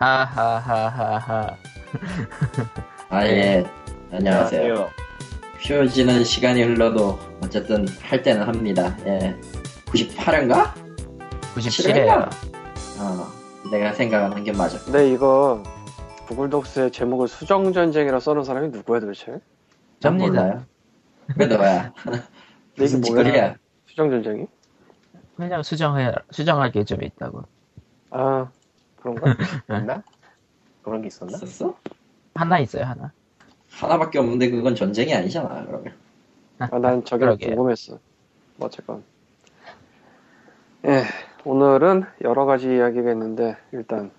하하하하하. 아, 예. 안녕하세요. 쉬워지는 시간이 흘러도 어쨌든 할 때는 합니다. 예. 98회인가? 97회요. 어, 내가 생각하는 게 맞아. 근데 이거 구글 독스의 제목을 수정전쟁이라 써놓은 사람이 누구야 도대체? 전 접니다. 왜 너야? 이게 뭐야? 수정전쟁이? 그냥 수정해, 수정할 게 좀 있다고. 아 그런가? 있나? 그런 게 있었나? 있었어? 하나 있어요, 하나. 하나밖에 없는데 그건 전쟁이 아니잖아, 그러면. 아, 난 저게. 궁금했어. 뭐 어쨌건. 예, 오늘은 여러 가지 이야기가 있는데 일단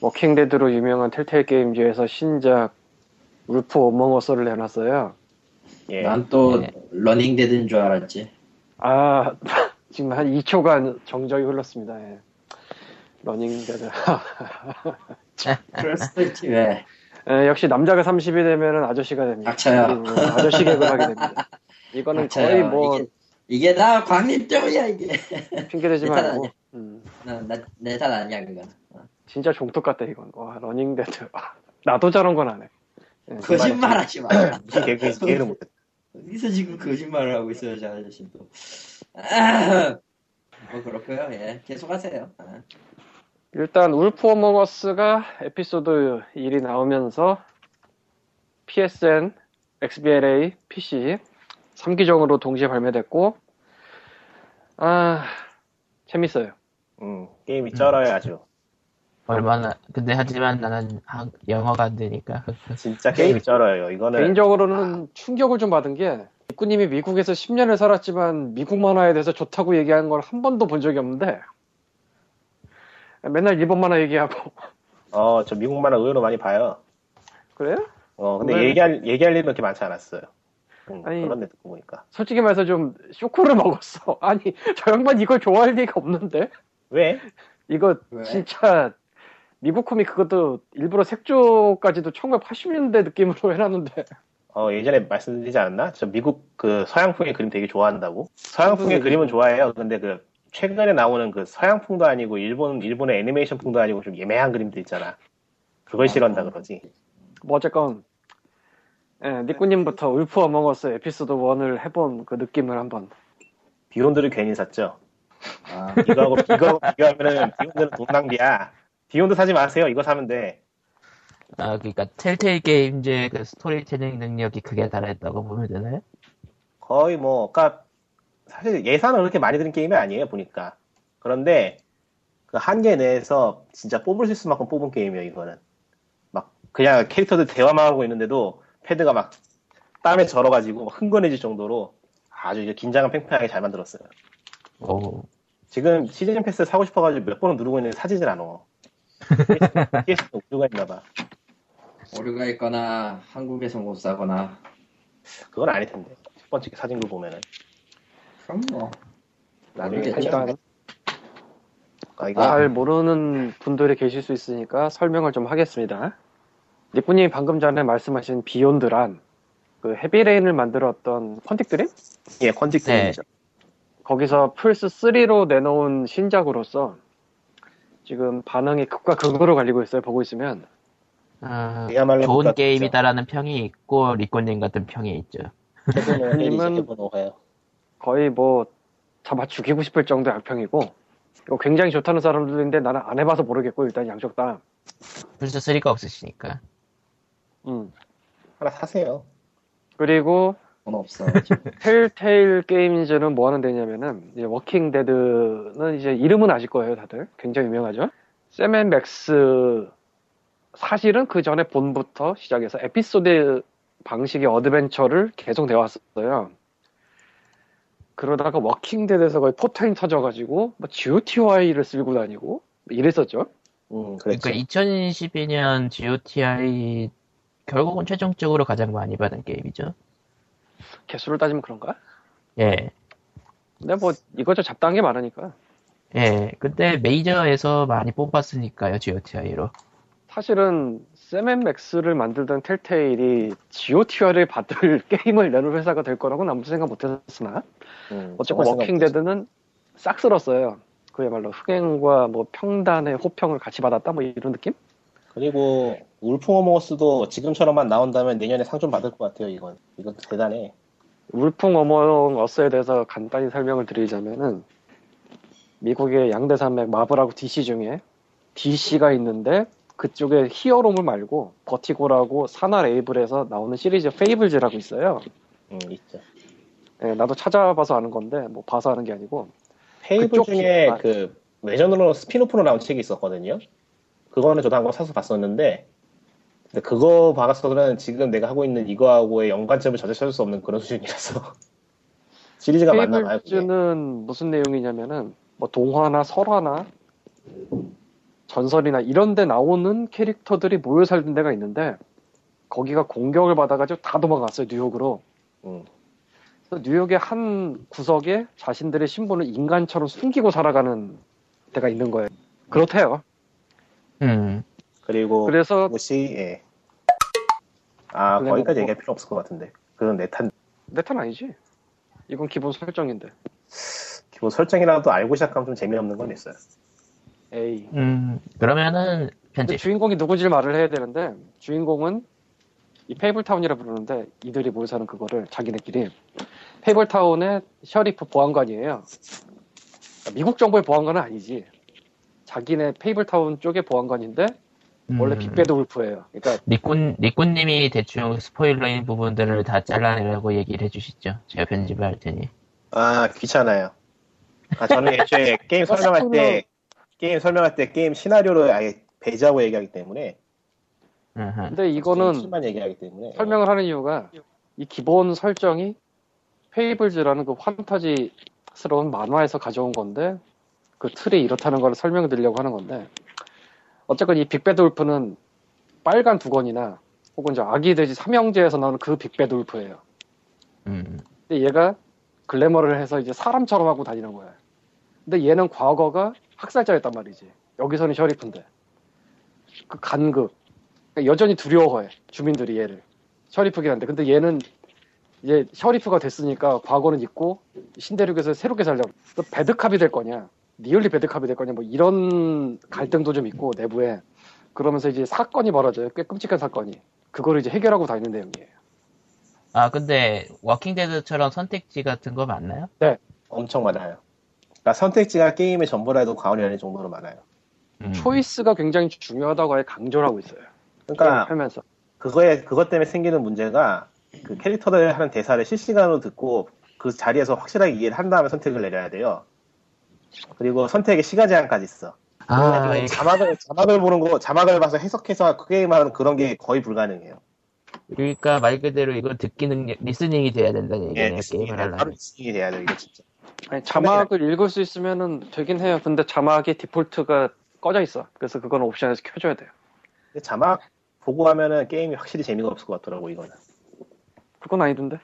워킹데드로 유명한 텔테일 게임즈에서 신작 울프 어몽어스를 내놨어요. 예. 난또 예. running dead인 줄 알았지. 아 지금 한 2초간 정적이 흘렀습니다. 예. running dead. 왜. 예, 역시 남자가 30이 되면 아저씨가 됩니다. 닥쳐요. 그리고 아저씨 개그를 하게 됩니다. 이거는 거의 닥쳐요. 뭐 이게, 이게 나 광님 때문이야, 이게. 핑계 대지 일단 말고 아니야. 음, 내탓 아니야, 그건. 어. 진짜 종특 같다 이건. 와 running dead. 나도 저런 건 안 해. 예. 거짓말 하지 마. 무슨 개그인지 이해를 못했다. 어디서 지금 거짓말을 하고 있어요, 저 아저씨도. 아, 뭐 그렇고요 예. 계속 하세요. 아. 일단 울프 어머거스가 에피소드 1이 나오면서 PSN, XBLA, PC 3기종으로 동시에 발매됐고 아 재밌어요. 음, 게임이 쩔어요, 아주. 얼마나, 근데 하지만 나는 한- 영어가 안 되니까. 진짜 게임이 쩔어요. 이거는 개인적으로는 충격을 좀 받은 게 입구님이 미국에서 10년을 살았지만 미국 만화에 대해서 좋다고 얘기하는 걸 한 번도 본 적이 없는데 맨날 일본 만화 얘기하고 어, 저 미국 만화 의외로 많이 봐요. 그래요? 어, 근데 왜? 얘기할 얘기할 일은 그렇게 많지 않았어요. 음, 아니, 그런데 듣고 보니까 솔직히 말해서 좀 쇼크를 먹었어. 아니 저 양반 이걸 좋아할 리가 없는데 왜? 이거 왜? 진짜 미국 코믹 그것도 일부러 색조까지도 1980년대 느낌으로 해놨는데 어, 예전에 말씀드리지 않았나? 저 미국 그 서양풍의 그림 되게 좋아한다고. 서양풍의 그림은 그림. 좋아해요. 근데 그 최근에 나오는 그 서양풍도 아니고 일본 일본의 애니메이션풍도 아니고 좀 예매한 그림들 있잖아. 그걸 싫어한다 그러지. 뭐 어쨌건 예, 니꾸님부터 Wolf Among Us 에피소드 1을 해본 그 느낌을 한번 Beyond를 괜히 샀죠. 아, 이거하고 이거 비교하면은 Beyond는 돈 낭비야. Beyond 사지 마세요. 이거 사면 돼. 아, 그니까, Telltale Games의 그 스토리텔링 능력이 극에 달했다고 보면 되나요? 거의 뭐, 그니까, 사실 예산은 그렇게 많이 드는 게임이 아니에요, 보니까. 그런데, 그 한계 내에서 진짜 뽑을 수 있을 만큼 뽑은 게임이에요, 이거는. 막, 그냥 캐릭터들 대화만 하고 있는데도 패드가 막 땀에 절어가지고 막 흥건해질 정도로 아주 이제 긴장감 팽팽하게 잘 만들었어요. 오. 지금 시즌 패스 사고 싶어가지고 몇 번은 누르고 있는데 사지질 않아. PS 오류가 있나봐. 오류가 있거나 한국에서 못 사거나 그건 아닐 텐데. 첫 번째 사진 글 보면은. 그럼 뭐 나중에 모르겠죠. 일단 아, 이거 잘 모르는 분들이 계실 수 있으니까 설명을 좀 하겠습니다. 니꾸님이 방금 전에 말씀하신 Beyond란 그 Heavy Rain을 만들었던 Quantic Dream? 예, 네. Dream이죠. 거기서 플스 3로 내놓은 신작으로서 지금 반응이 극과 극으로 갈리고 있어요. 보고 있으면 아, 그야말로 좋은. 게임이다라는 평이 있고, 리코님 같은 평이 있죠. 님은 거의 뭐 잡아 죽이고 싶을 정도의 악평이고 이거 굉장히 좋다는 사람들도 있는데 나는 안 해봐서 모르겠고 일단 양쪽 다. 플스 3가 없으시니까. 음. 하나 사세요. 그리고 돈 없어. Telltale Games는 뭐 하는 데냐면은 이제 Walking Dead는 이제 이름은 아실 거예요 다들 굉장히 유명하죠 Sam & Max 사실은 그 전에 Bone부터 시작해서 에피소드 방식의 어드벤처를 계속 내왔어요 그러다가 Walking Dead에서 거의 포텐이 터져가지고 뭐 GOTY를 쓸고 다니고 이랬었죠 음. 그러니까 2012년 GOTY 결국은 최종적으로 가장 많이 받은 게임이죠. 개수를 따지면 그런가? 예. 근데 뭐 이것저것 잡다한 게 많으니까 예. 근데 메이저에서 많이 뽑았으니까요, GOTY로. 사실은 샘앤 맥스를 만들던 Telltale이 GOTY를 받을 게임을 내놓을 회사가 될 거라고는 아무도 생각 못 했으나 음, 어쨌건 정말 Walking 생각 Dead는 싹 쓸었어요. 그야말로 흥행과 뭐 평단의 호평을 같이 받았다 뭐 이런 느낌? 그리고 Wolf Among Us도 지금처럼만 나온다면 내년에 상 좀 받을 것 같아요. 이건 이건 대단해. Wolf Among Us에 대해서 간단히 설명을 드리자면은 미국의 양대산맥 마블하고 DC 중에 DC가 있는데 그쪽에 히어로물 말고 Vertigo라고 산하 레이블에서 나오는 시리즈 Fables라고 있어요. 음, 있죠. 예, 나도 찾아봐서 아는 건데 뭐 봐서 아는 게 아니고 Fable 중에 아. 그 외전으로 spin-off로 나온 책이 있었거든요. 그거는 저도 한번 사서 봤었는데 근데 그거 봐서는 지금 내가 하고 있는 이거하고의 연관점을 전혀 찾을 수 없는 그런 수준이라서 시리즈가 맞나 봐요. 페이블즈는 무슨 내용이냐면은 뭐 동화나 설화나 전설이나 이런 데 나오는 캐릭터들이 모여 살던 데가 있는데 거기가 공격을 받아가지고 다 도망갔어요 뉴욕으로 음. 그래서 뉴욕의 한 구석에 자신들의 신분을 인간처럼 숨기고 살아가는 데가 있는 거예요 그렇대요 음. 그리고 그래서 그것이 예. 아 그래 거기까지 놓고- 얘기할 필요 없을 것 같은데 그건 네타 네타 아니지 이건 기본 설정인데 기본 설정이라도 알고 시작하면 좀 재미없는 건 있어요. 에이 음. 그러면은 편집. 주인공이 누군지를 말을 해야 되는데 주인공은 이 Fabletown이라 부르는데 이들이 모여 사는 그거를 자기네끼리 Fabletown의 sheriff 보안관이에요. 미국 정부의 보안관은 아니지. 자기네 Fabletown 쪽의 보안관인데 원래 음. Big Bad Wolf예요. 그러니까 니꾼, 니꾼님이 대충 스포일러인 부분들을 다 잘라내라고 얘기를 해주시죠. 제가 편집을 할 테니. 아 귀찮아요. 아 저는 애초에 게임 설명할 때 게임 설명할 때 게임 시나리오를 아예 배제하고 얘기하기 때문에. 근데 이거는 만 얘기하기 때문에 설명을 하는 이유가 이 기본 설정이 Fables라는 그 판타지스러운 만화에서 가져온 건데 그 틀이 이렇다는 걸 설명을 드리려고 하는 건데 어쨌건 이 Big Bad Wolf는 빨간 두건이나 혹은 저 아기 돼지 삼형제에서 나오는 그 Big Bad Wolf예요. 음. 근데 얘가 glamour를 해서 이제 사람처럼 하고 다니는 거야. 근데 얘는 과거가 학살자였단 말이지. 여기서는 sheriff인데. 그 간극. 그러니까 여전히 두려워해. 주민들이 얘를. sheriff긴 한데. 근데 얘는 이제 sheriff가 됐으니까 과거는 잊고 신대륙에서 새롭게 살려고. 또 bad cop이 될 거냐. really bad cop이 될 거냐. 뭐 이런 갈등도 좀 있고 내부에. 그러면서 이제 사건이 벌어져요. 꽤 끔찍한 사건이. 그거를 이제 해결하고 다니는 내용이에요. 아, 근데, Walking Dead처럼 선택지 같은 거 맞나요? 엄청 많아요. 그러니까 선택지가 게임의 전부라 해도 과언이 아닐 정도로 많아요. 음. choice가 굉장히 중요하다고 아예 강조를 하고 있어요. 그러니까 하면서. 그거에 그것 때문에 생기는 문제가 그 캐릭터들 하는 대사를 실시간으로 듣고 그 자리에서 확실하게 이해를 한 다음에 선택을 내려야 돼요. 그리고 선택에 시간 제한까지 있어. 아, 이- 자막을 자막을 보는 거 자막을 봐서 해석해서 그 게임하는 그런 게 거의 불가능해요. 그러니까 말 그대로 이건 듣기 능력, 리스닝이 돼야 된다는 얘기네요, 게임을 바로 하려면. 리스닝이 돼야 돼요, 이게 진짜. 아니, 자막을 읽을 수 있으면은 되긴 해요. 근데 자막이 디폴트가 꺼져 있어. 그래서 그건 옵션에서 켜줘야 돼요. 근데 자막 보고 하면은 게임이 확실히 재미가 없을 것 같더라고, 이거는. 그건 아니던데.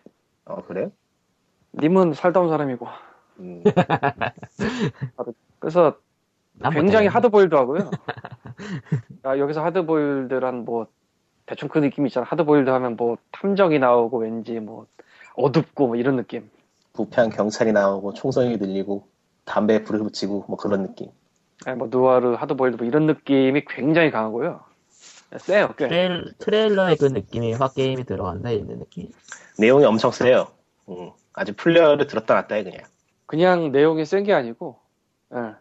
어, 그래요? 님은 살다 온 사람이고. 음, 그래서 난 굉장히. 하드보일드 하고요. 아, 여기서 하드보일드란 뭐, 대충 그 느낌 있잖아. 하드보일드 하면 뭐, 탐정이 나오고 왠지 뭐, 어둡고 뭐 이런 느낌. 부패한 경찰이 나오고 총성이 들리고 담배에 불을 붙이고 뭐 그런 느낌. 아니, 뭐, 누아르, 하드보일드 뭐 이런 느낌이 굉장히 강하고요. 세요, 꽤. 트레일, 트레일러의 그 느낌이 확 게임이 들어간다, 이런 느낌. 내용이 엄청 세요. 음, 아주 플레이어를 들었다 놨다 해, 그냥. 그냥 내용이 센 게 아니고, 예.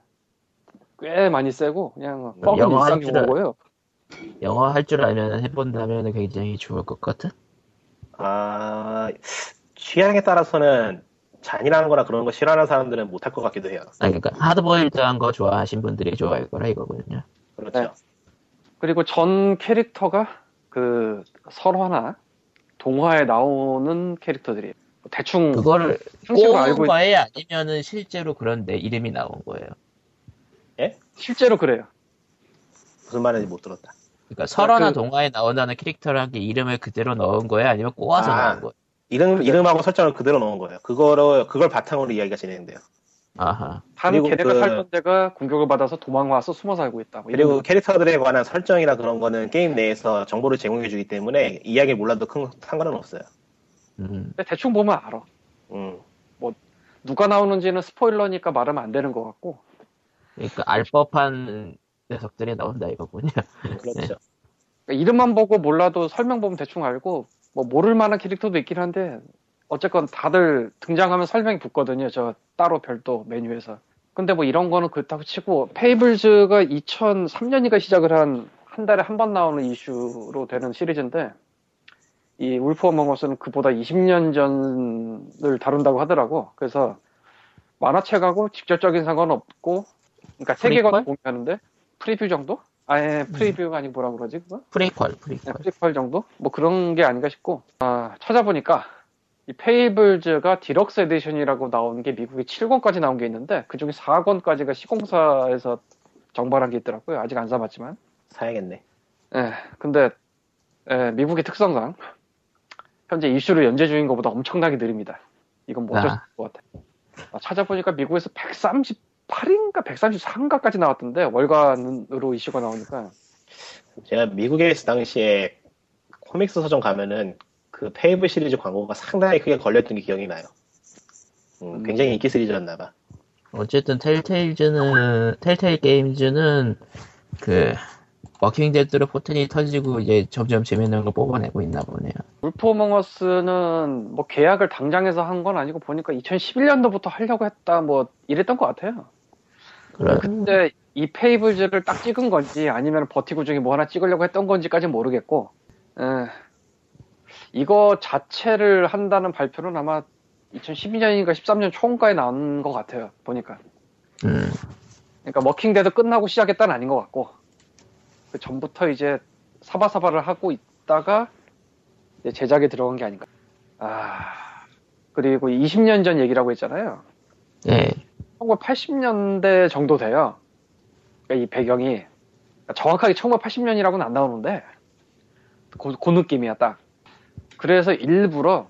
꽤 많이 세고, 그냥 fuck은 영어 할 줄은- 용어고요. 영어 할 줄 알면 해본다면 굉장히 좋을 것 같은? 아, 취향에 따라서는 잔인한 거나 그런 거 싫어하는 사람들은 못할 것 같기도 해요. 아니, 그러니까 하드보일드한 거 좋아하신 분들이 좋아할 거라 이거거든요. 그렇죠. 네. 그리고 전 캐릭터가 그 설화나 동화에 나오는 캐릭터들이에요. 대충 그거를 꼬은 알고 있... 거예요? 아니면은 실제로 그런데 이름이 나온 거예요? 실제로 그래요. 무슨 말인지 못 들었다. 그러니까 설화나 그- 동화에 나온다는 캐릭터라는 게 이름을 그대로 넣은 거예요? 아니면 꼬아서 아. 넣은 거예요? 이름, 이름하고 설정을 그대로 넣은 거예요. 그거를, 그걸 바탕으로 이야기가 진행돼요. 아하. 한 그리고 걔네가 그- 살던 데가 공격을 받아서 도망와서 숨어 살고 있다. 뭐 그리고 거. 캐릭터들에 관한 설정이나 그런 거는 게임 내에서 정보를 제공해주기 때문에 이야기 몰라도 큰 상관은 없어요. 음. 대충 보면 알아. 음. 누가 나오는지는 스포일러니까 말하면 안 되는 것 같고 그러니까 알법한 녀석들이 나온다 이거군요. 그렇죠. 그러니까 이름만 보고 몰라도 설명 보면 대충 알고 뭐 모를 만한 캐릭터도 있긴 한데 어쨌건 다들 등장하면 설명이 붙거든요. 저 따로 별도 메뉴에서. 근데 뭐 이런 거는 그렇다고 치고 페이블즈가 2003년인가 시작을 한 한 달에 한 번 나오는 이슈로 되는 시리즈인데 이 울프 어몽어스는 그보다 20년 전을 다룬다고 하더라고. 그래서 만화책하고 직접적인 상관은 없고 그러니까 세계관을? 공유하는데 preview 정도? 아예 preview가 아니고 뭐라 그러지 그거? 프리퀄, 네, prequel. prequel 정도? 뭐 그런 게 아닌가 싶고 아, 찾아보니까 이 Fables가 Deluxe Edition이라고 나온 게 미국에 7권까지 나온 게 있는데 그 중에 4권까지가 시공사에서 정발한 게 있더라고요. 아직 안 사봤지만. 사야겠네. 예, 근데 예, 미국의 특성상 현재 이슈를 연재 중인 것보다 엄청나게 느립니다. 이건 뭐 어쩔 수 아. 없을 것 같아. 아, 찾아보니까 미국에서 138인가 134인가까지 나왔던데 월간으로 이슈가 나오니까 제가 미국에 있을 당시에 comics 서점 가면은 그 Fable 시리즈 광고가 상당히 크게 걸렸던 게 기억이 나요. 음, 음. 굉장히 인기 시리즈였나 봐. 어쨌든 Telltales는 Telltale Games는 그 Walking Dead로 포텐이 터지고 이제 점점 재밌는 거 뽑아내고 있나 보네요. Wolf Among Us는 뭐 계약을 당장해서 한 건 아니고 보니까 2011년도부터 하려고 했다 뭐 이랬던 것 같아요. 그런 근데 이 Fables를 딱 찍은 건지 아니면 Vertigo 중에 뭐 하나 찍으려고 했던 건지까지는 모르겠고 에, 이거 자체를 한다는 발표는 아마 2012년인가 13년 초인가에 나온 것 같아요. 보니까. 음, 그러니까 Walking Dead 끝나고 시작했다는 아닌 것 같고 그 전부터 이제 사바사바를 하고 있다가 이제 제작에 들어간 게 아닌가. 아 그리고 20년 전 얘기라고 했잖아요. 예, 1980년대 정도 돼요. 그러니까 이 배경이 그러니까 정확하게 1980년이라고는 안 나오는데 그, 그 느낌이야 딱. 그래서 일부러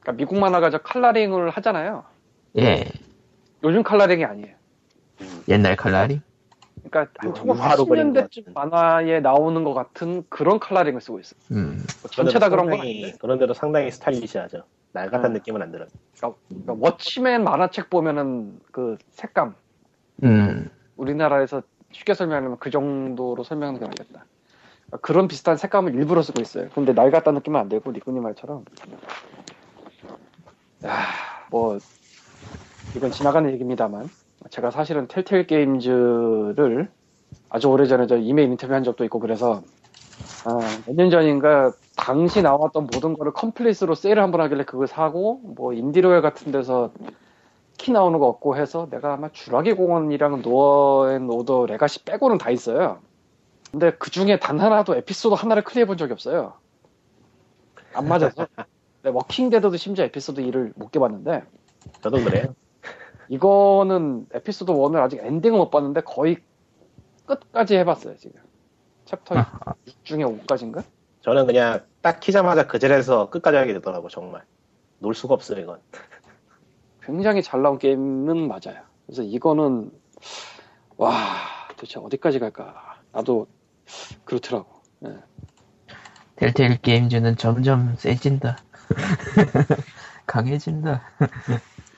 그러니까 미국 만화가 저 칼라링을 하잖아요. 예. 요즘 칼라링이 아니에요. 옛날 칼라리? 그러니까 한 뭐, 유화로 그린 것 1980년대쯤 같은. 만화에 나오는 것 같은 그런 칼라링을 쓰고 있어요. 음, 뭐 전체 다 그런 아닌데. 그런데도 상당히 스타일리시하죠. 날 같은 음. 느낌은 안 들어요. 그러니까 워치맨 만화책 보면은 그 색감 음, 우리나라에서 쉽게 설명하면 그 정도로 설명하는 게 맞겠다. 그런 비슷한 색감을 일부러 쓰고 있어요. 근데 날 같다 느낌은 안 되고 니꾸님 말처럼. 야, 뭐 이건 지나가는 얘기입니다만 제가 사실은 Telltale Games를 아주 오래전에 저 이메일 인터뷰 한 적도 있고 그래서 아, 몇년 전인가 당시 나왔던 모든 거를 complete로 세일을 한 번 하길래 그걸 사고 뭐 Indie Royale 같은 데서 키 나오는 거 없고 해서 내가 아마 주라기 공원이랑 Law and Order Legacies 빼고는 다 있어요. 근데 그 중에 단 하나도 에피소드 하나를 clear해 본 적이 없어요. 안 맞아서. 네, Walking Dead도 심지어 에피소드 1을 못 깨봤는데 저도 그래요. 이거는 에피소드 1을 아직 엔딩을 못 봤는데 거의 끝까지 해봤어요 지금. 챕터 6 중에 5까지인가? 저는 그냥 딱 키자마자 그 자리에서 끝까지 하게 되더라고 정말. 놓을 수가 없어요 이건. 굉장히 잘 나온 게임은 맞아요. 그래서 이거는 와 도대체 어디까지 갈까? 나도 그렇더라고. 예. Telltale Games는 점점 세진다. 강해진다.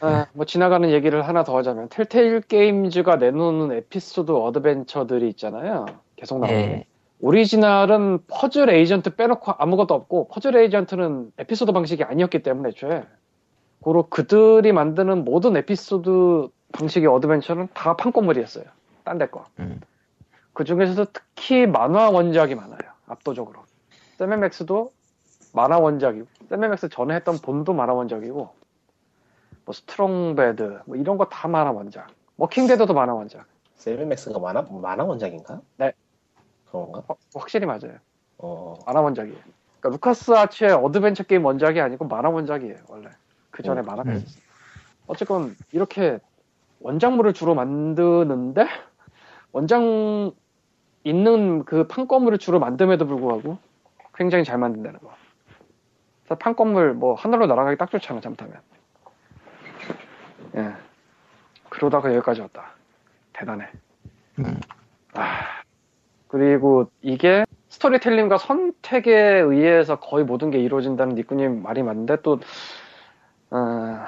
아, 뭐 지나가는 얘기를 하나 더 하자면 Telltale Games가 내놓는 에피소드 adventure들이 있잖아요. 계속 나오는. 예, 오리지널은 Puzzle Agent 빼놓고 아무것도 없고 Puzzle Agent는 에피소드 방식이 아니었기 때문에 애초에 고로 그들이 만드는 모든 에피소드 방식의 adventure는 다 판권물이었어요. 딴 데 거. 음. 그 중에서도 특히 만화 원작이 많아요. 압도적으로. Sam & Max도 만화 원작이고 Sam & Max 전에 했던 Bone도 만화 원작이고 뭐 Strong Bad 뭐 이런 거 다 만화 원작. Walking Dead도 만화 원작. 세븐맥스가 만화 만화 원작인가? 네. 그런가? 어, 확실히 맞아요. 어. 만화 원작이에요. 그러니까 루카스 아츠의 adventure 게임 원작이 아니고 만화 원작이에요, 원래. 그 전에 음, 만화가 음. 있었어요. 어쨌건 이렇게 원작물을 주로 만드는데 원작 있는 그 판권물을 주로 만듦에도 불구하고 굉장히 잘 만든다는 거. 그래서 판권물 뭐 하늘로 날아가기 딱 좋잖아, 잘못하면. 예. 그러다가 여기까지 왔다. 대단해. 음. 아, 그리고 이게 스토리텔링과 선택에 의해서 거의 모든 게 이루어진다는 니꾸님 말이 맞는데 또 어,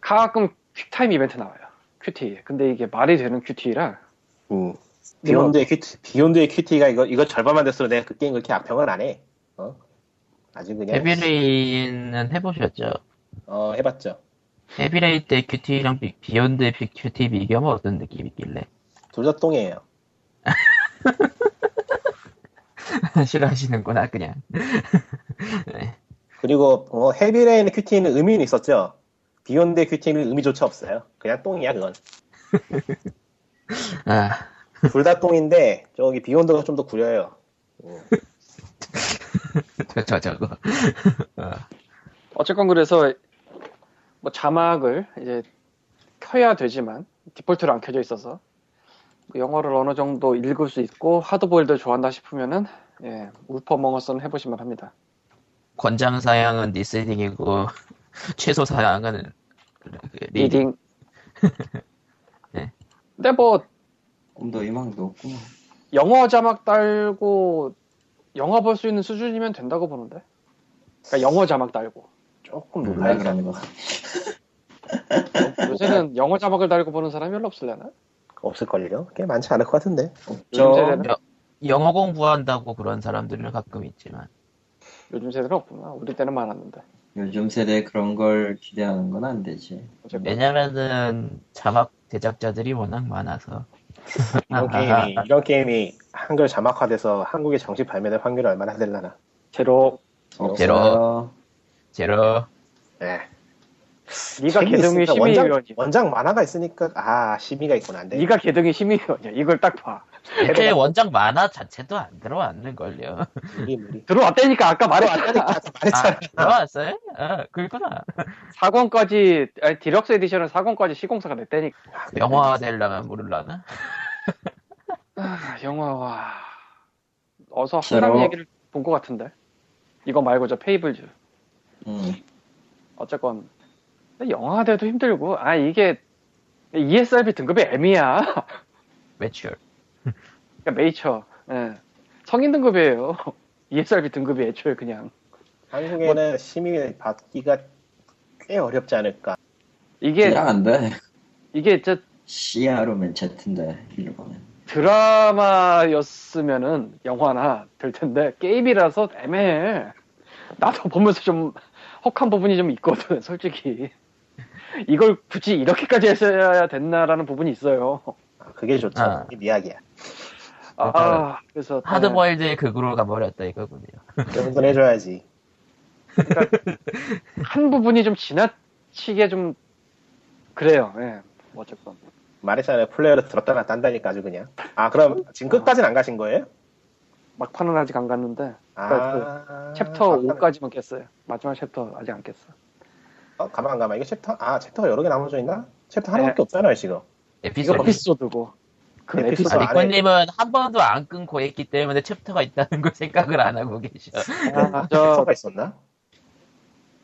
가끔 quick time event 나와요. QTE. 근데 이게 말이 되는 QTE라 음. Beyond의 QTE, Beyond의 QTE가 이거, 이거 절반만 됐어도 내가 그 게임 그렇게 악평은 안 해. 어? 아주 그냥. Heavy Rain은 해보셨죠? 어, 해봤죠. Heavy Rain 때 QTE랑 비, Beyond 비- QTE 비교하면 어떤 느낌이 있길래? 둘 다 똥이에요. 싫어하시는구나, 그냥. 네. 그리고, 어, Heavy Rain의 QTE는 의미는 있었죠. Beyond의 QTE는 의미조차 없어요. 그냥 똥이야, 그건. 아, 둘 다 똥인데, 저기 Beyond가 좀 더 구려요. 저, 저, 저거. 어, 어쨌건 그래서 뭐 자막을 이제 켜야 되지만 default로 안 켜져 있어서 뭐 영어를 어느 정도 읽을 수 있고 하드보일드 좋아한다 싶으면은 예, Wolf Among Us는 해보시면 합니다. 권장 사양은 listening이고, 최소 사양은 그 reading. 리딩. 네. 근데 뭐 꿈도 희망도 없구나. 영어 자막 달고 영어 볼수 있는 수준이면 된다고 보는데. 그러니까 영어 자막 달고. 조금 몰라 놀라요. 그러는 거. 요새는 영어 자막을 달고 보는 사람이 별로 없을려나? 없을걸요? 꽤 많지 않을 것 같은데. 요즘 저 세대는 영어 공부한다고 그런 사람들은 가끔 있지만. 요즘 세대는 없구나. 우리 때는 많았는데. 요즘 세대 그런 걸 기대하는 건 안 되지. 왜냐면은 자막 제작자들이 워낙 많아서. 이런 게임이, 이런 게임이 한글 자막화돼서 한국에 정식 발매될 확률이 얼마나 될라나. 제로 없어요. 제로. 예. 네가 책이 개등위 있으니까 심의위원이야. 원작, 원작 만화가 있으니까, 아, 심의가 있구나. 안 돼. 네가 개등이 심의위원이야. 이걸 딱 봐. 애초에 원작 만화 자체도 안 들어왔는걸요. 무리, 무리. 들어왔다니까 아까 말했잖아. 말했잖아. 아, 들어왔어요? 아, 그렇구나. 4권까지 아니, 디럭스 에디션은 4권까지 시공사가 냈다니까. 영화 되려면 모를라나? 아, 영화와 어서 제로. 항상 얘기를 본 것 같은데. 이거 말고 저 Fables. 음. 어쨌건 영화화돼도 힘들고 아 이게 ESRB 등급이 M이야. Mature. 그러니까 메이처. 예. 성인 등급이에요. ESRB 등급이 애초에 그냥. 한국에는 심의 받기가 꽤 어렵지 않을까. 이게 안 돼. 이게 저 CERO로 하면 Z인데 일본은. 드라마였으면은 영화나 될 텐데 게임이라서 애매해. 나도 보면서 좀 헉한 부분이 좀 있거든, 솔직히. 이걸 굳이 이렇게까지 했어야 됐나라는 부분이 있어요. 아, 그게 좋죠. 아. 이게 이야기야. 아, 아, 그래서 하드보일드의 극으로 가버렸다 이거군요. 그 정도는 해줘야지. 한 부분이 좀 지나치게 좀 그래요. 예. 어쨌건 말했잖아요. 플레이어를 들었다 놨다 한다니까 아주 그냥. 아, 그럼 지금 끝까지는 안 가신 거예요? 막판은 아직 안 갔는데 아. 챕터 막판에- 5까지만 깼어요. 마지막 챕터 아직 안 깼어. 어, 가만, 가만. 이게 챕터, 아, chapter가 여러 개 나눠져 있나? 챕터 하나밖에 네. 없잖아요, 지금. 에피소드. 에피소드고 그 에피소드. 니코님은 한 번도 안 끊고 했기 때문에 chapter가 있다는 걸 생각을 안 하고 계셔. 아, 저 챕터가 있었나?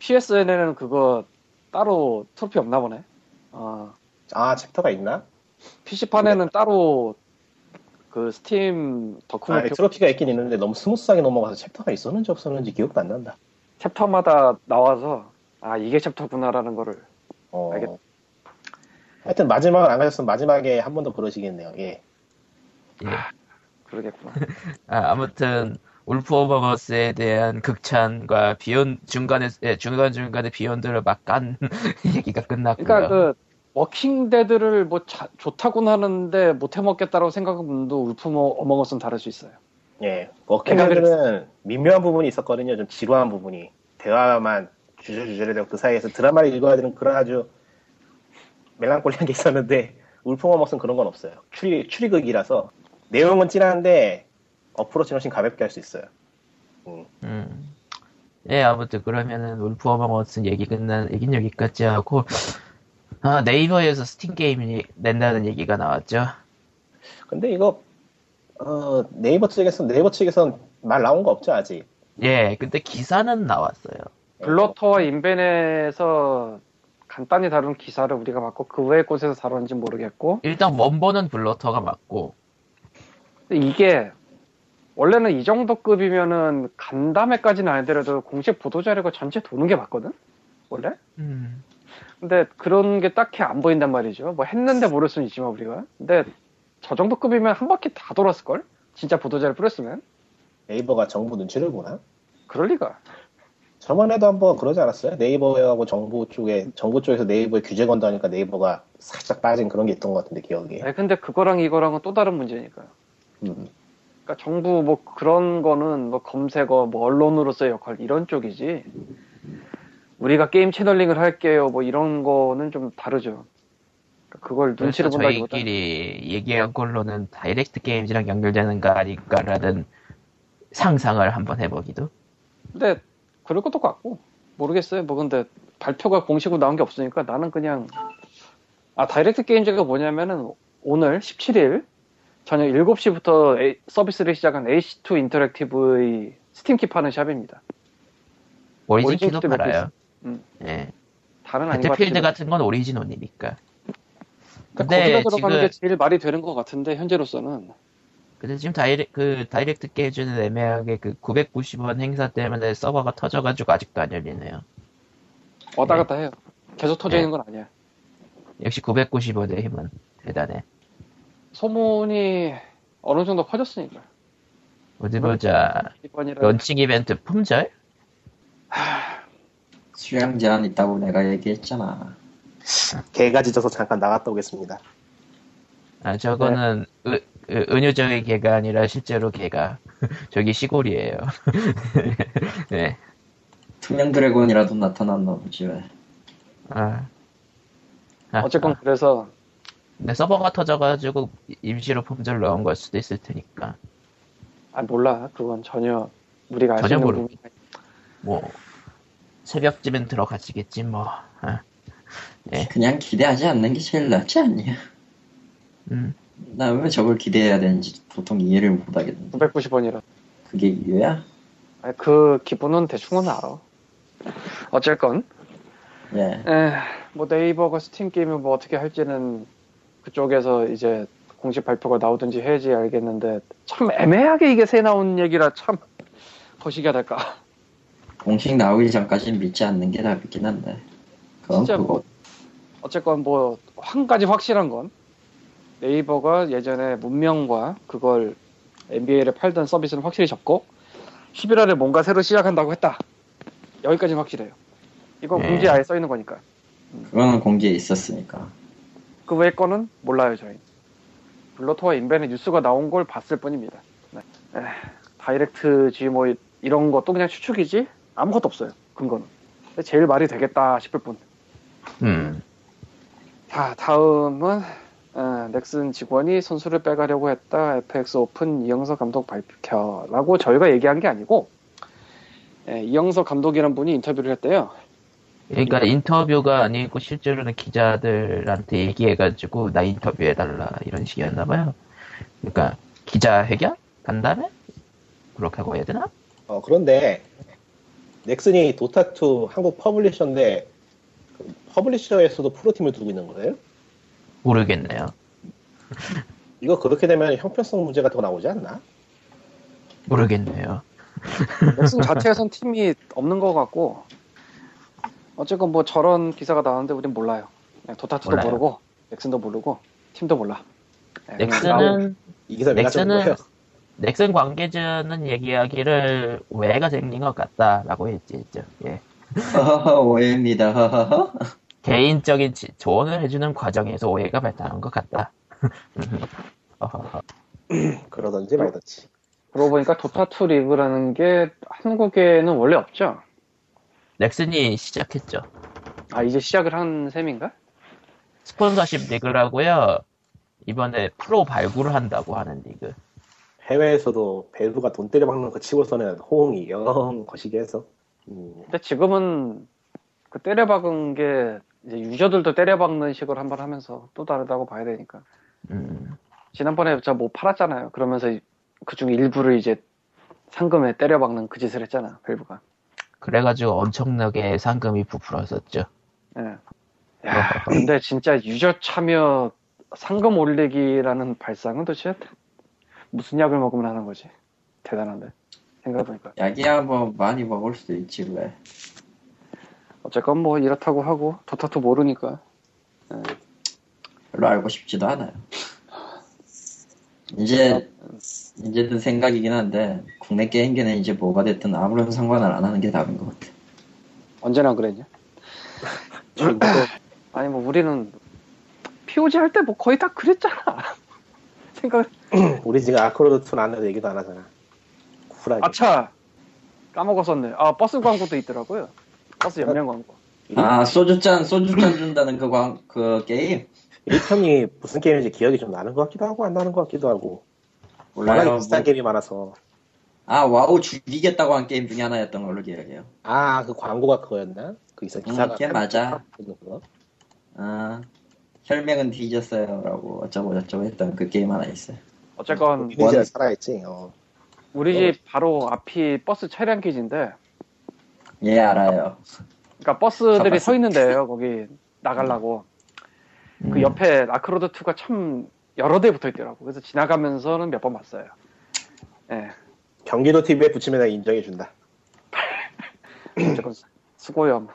PSN에는 그거 따로 트로피 없나 보네. 어, 아, chapter가 있나? PC판에는 따로 그 스팀 아, 덕후문 표- 트로피가 있긴 있는데 너무 smooth하게 넘어가서 chapter가 있었는지 없었는지 기억도 안 난다. chapter마다 나와서 아 이게 chapter구나라는 거를 어. 알겠- 하여튼 마지막을 안 가셨으면 마지막에 한 번 더 부르시겠네요. 예. 예. 그러겠구나. 아, 아무튼 울프 오버 버스에 대한 극찬과 Beyond 중간에 예, 중간 중간에 Beyond를 막 깐 얘기가 끝났고요. 그러니까 그 워킹 데드를 뭐 자- 좋다고는 하는데 못 해먹겠다라고 생각하는 분도 울프 어몽 어스는 다를 수 있어요. 예. 워킹 데드는 미묘한 부분이 있었거든요. 좀 지루한 부분이. 대화만 주저리주저리 되고 그 사이에서 드라마를 읽어야 되는 그런 아주 멜랑콜리한 게 있었는데 울풍어 먹은 그런 건 없어요. 추리, 추리극이라서 내용은 진한데 approach는 훨씬 가볍게 할 수 있어요. 음. 예, 아무튼 그러면은 울프 어몽 어스 얘기 끝난 얘긴 여기까지 하고 아, 네이버에서 스팀 게임이 낸다는 얘기가 나왔죠. 근데 이거 어, 네이버 측에서 네이버 측에선 말 나온 거 없죠 아직. 예, 근데 기사는 나왔어요. 블로터와 인벤에서 간단히 다룬 기사를 우리가 봤고 그 외의 곳에서 다뤘는지 모르겠고 일단 원본은 블로터가 맞고 근데 이게 원래는 이 정도 급이면은 간담회까지는 아니더라도 공식 보도 자료가 전체 도는 게 맞거든 원래 음. 근데 그런 게 딱히 안 보인단 말이죠. 뭐 했는데 모를 수는 있지만 우리가. 근데 저 정도 급이면 한 바퀴 다 돌았을걸? 진짜 보도자를 뿌렸으면? 네이버가 정부 눈치를 보나? 그럴 리가. 저번에도 한번 그러지 않았어요? 네이버하고 정부 쪽에 정부 쪽에서 네이버에 규제 건다니까 네이버가 살짝 빠진 그런 게 있던 것 같은데 기억에. 아니, 근데 그거랑 이거랑은 또 다른 문제니까. 음. 그러니까 정부 뭐 그런 거는 뭐 검색어, 뭐 언론으로서의 역할 이런 쪽이지. 우리가 게임 채널링을 할게요. 뭐 이런 거는 좀 다르죠. 그러니까 그걸 눈치를 본다기보다. 저희끼리 얘기한 걸로는 다이렉트 게임즈랑 연결되는 거 아닐까라는 상상을 한번 해보기도. 근데 그럴 것도 같고 모르겠어요. 뭐 근데 발표가 공식으로 나온 게 없으니까 나는 그냥 아 다이렉트 게임즈가 뭐냐면은 오늘 17일 저녁 7시부터 A- 서비스를 시작한 H2 인터랙티브의 스팀키 파는 샵입니다. 오리진 오리진 키도 키도 몇 팔아요. 음. 예. 다른 배틀필드. 같은 건 오리진 only니까. 그러니까 근데 거기다 들어가는 지금 게 제일 말이 되는 것 같은데 현재로서는 근데 지금 다이렉 그 다이렉트 게임즈는 애매하게 그 990원 행사 때문에 서버가 터져가지고 아직도 안 열리네요. 왔다 네. 갔다 해요. 계속 터져 네. 있는 건 아니야. 역시 990원의 힘은 대단해. 소문이 어느 정도 퍼졌으니까. 어디 보자. 런칭 이벤트 품절? 수량 제한 있다고 내가 얘기했잖아. 개가 짖어서 잠깐 나갔다 오겠습니다. 아 저거는 네. 의- 의- 은유적인 개가 아니라 실제로 개가 저기 시골이에요. 네. 투명 드래곤이라도 나타났나 보지 왜. 아. 아, 어쨌건 아. 그래서 근데 서버가 터져가지고 임시로 품절 넣은 걸 수도 있을 테니까. 아 몰라 그건 전혀 우리가 전혀 모르- 부분이 뭐 새벽쯤엔 들어가시겠지 뭐. 아. 예. 그냥 기대하지 않는 게 제일 낫지 않냐. 음. 나왜 저걸 기대해야 되는지 보통 이해를 못 하겠는데. 990원이라. 그게 이유야? 아니, 그 기분은 대충은 알아. 어쨌건 예. 에, 뭐 네이버가 스팀 게임을 뭐 어떻게 할지는 그쪽에서 이제 공식 발표가 나오든지 해야지 알겠는데 참 애매하게 이게 새 나온 얘기라 참 거시기하달까. 공식 나오기 전까지는 믿지 않는 게 답이긴 한데. 그건 진짜 그거. 뭐 어쨌건 뭐 한 가지 확실한 건 네이버가 예전에 문명과 그걸 NBA를 팔던 서비스는 확실히 접고 11월에 뭔가 새로 시작한다고 했다. 여기까지는 확실해요. 이건 네. 공지에 아예 써 있는 거니까. 그거는 공지에 있었으니까. 그 외의 거는 몰라요, 저희. 블러터와 인벤의 뉴스가 나온 걸 봤을 뿐입니다. 네. 에, 다이렉트 G 뭐 이- 이런 것도 그냥 추측이지 아무것도 없어요. 근거는. 제일 말이 되겠다 싶을 뿐. 음. 자, 다음은 어, 넥슨 직원이 선수를 빼가려고 했다. FX 오픈 이영서 감독 발표라고 저희가 얘기한 게 아니고 예, 이영서 감독이란 분이 인터뷰를 했대요. 그러니까 인터뷰가 아니고 실제로는 기자들한테 얘기해가지고 나 인터뷰해달라 이런 식이었나 봐요. 그러니까 기자 회견? 간담회? 그렇게 하고 해야 되나? 어, 그런데 넥슨이 도타2 한국 퍼블리셔인데 그 퍼블리셔에서도 프로팀을 두고 있는 거예요? 모르겠네요. 이거 그렇게 되면 형평성 문제 같은 거 나오지 않나? 모르겠네요. 넥슨 자체에선 팀이 없는 것 같고 어쨌건 뭐 저런 기사가 나왔는데 우린 몰라요. 그냥 도타2도 몰라요. 모르고 넥슨도 모르고 팀도 몰라. 나오- 넥슨은 이 기사 넥슨은 거예요. 넥슨 관계자는 얘기하기를 오해가 생긴 것 같다라고 했지. 예. 허허허, 오해입니다. 개인적인 지- 조언을 해주는 과정에서 오해가 발생한 것 같다. 그러던지 말던지. 그러고 보니까 도타2 리그라는 게 한국에는 원래 없죠. 넥슨이 시작했죠. 아 이제 시작을 한 셈인가? 스폰서십 리그라고요. 이번에 프로 발굴을 한다고 하는 리그. 해외에서도 배수가 돈 때려 박는 거 치고서는 호응이 영 거시기 해서. 음, 근데 지금은 그 때려 박은 게 이제 유저들도 때려박는 식으로 한번 하면서 또 다르다고 봐야 되니까. 음, 지난번에 저 뭐 팔았잖아요. 그러면서 그 중에 일부를 이제 상금에 때려박는 그 짓을 했잖아, 밸브가. 그래가지고 엄청나게 상금이 부풀었었죠. 예. 야, 근데 진짜 유저 참여 상금 올리기라는 발상은 도대체 무슨 약을 먹으면 하는 거지? 대단한데. 생각해보니까. 약이야 뭐 많이 먹을 수도 있지 왜. 어쨌건 뭐 이렇다고 하고 도타도 모르니까 별로 알고 싶지도 않아요. 이제 이제 든 생각이긴 한데 국내 게임계는 이제 뭐가 됐든 아무런 상관을 안 하는 게 답인 것 같아. 언제나 그랬냐? 아니 뭐 우리는 POG 할 때 뭐 거의 다 그랬잖아. 생각 우리 지금 아크로드 2 나왔는데 얘기도 안 하잖아. 쿨하게. 아차 까먹었었네. 아 버스 광고도 있더라고요. 버스 옆면 광고. 아 소주잔 소주잔 준다는 그, 광, 그 게임 1편이 무슨 게임인지 기억이 좀 나는 것 같기도 하고 안 나는 것 같기도 하고. 워낙에 몰라요. 비슷한 뭐- 게임이 많아서. 아 와우 죽이겠다고 한 게임 중에 하나였던 걸로 기억해요. 아, 그 광고가 그거였나? 그 있어 기사가. 음, 맞아. 그거. 아 혈맹은 뒤졌어요라고 어쩌고 저쩌고 했던 그 게임 하나 있어요. 어쨌건 리니지가 살아있지. 어. 우리 집 바로 앞이 버스 차량 기지인데 예 알아요. 그러니까 버스들이. 서 있는데요. 거기 나가려고 음. 그 옆에 라크로드 2가 참 여러 대 붙어 있더라고. 그래서 지나가면서는 몇 번 봤어요. 예. 경기도 TV에 붙이면 내가 인정해준다. 어쨌건 수고요.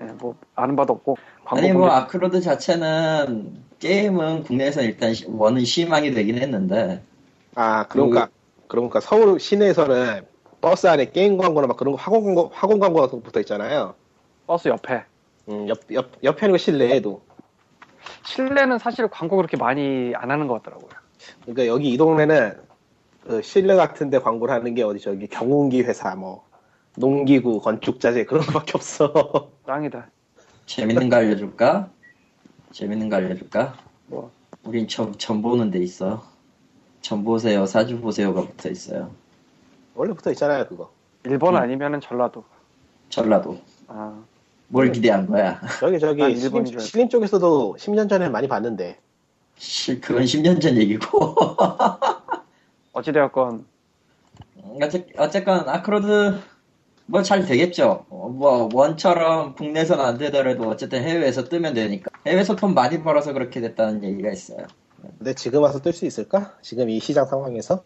예, 뭐 아는 바도 없고 아니 뭐 아크로드 자체는 게임은 국내에서 일단 시- 원은 실망이 되긴 했는데 아, 그러니까, 그 러니까 서울 시내에서는 버스 안에 게임 광고나 막 그런 거 학원 광고, 학원 광고 같은 거 붙어 있잖아요. 버스 옆에 음, 옆, 옆, 옆에 아니고 실내에도. 실내는 사실 광고 그렇게 많이 안 하는 것 같더라고요. 그러니까 여기 이 동네는 그 실내 같은데 광고를 하는 게 어디 저기 경운기 회사 뭐 농기구 건축자재 그런 거밖에 없어. 짱이다. 재밌는 거 알려줄까? 재밌는 거 알려줄까? 뭐? 우린 점, 점 보는 데 있어. 점 보세요, 사주 보세요가 붙어 있어요. 원래 붙어 있잖아요 그거. 일본 음. 아니면은 전라도. 전라도. 아, 뭘 기대한 거야? 저기 난 저기 일본인 신림, 줄 알았어. 신림 쪽에서도 10년 전에 많이 봤는데 실 그건 10년 전 얘기고. 어찌되었건 어째, 어쨌건 아크로드 뭐 잘 되겠죠. 어, 뭐 원처럼 국내에서는 안 되더라도 어쨌든 해외에서 뜨면 되니까. 해외에서 돈 많이 벌어서 그렇게 됐다는 얘기가 있어요. 근데 지금 와서 뜰 수 있을까? 지금 이 시장 상황에서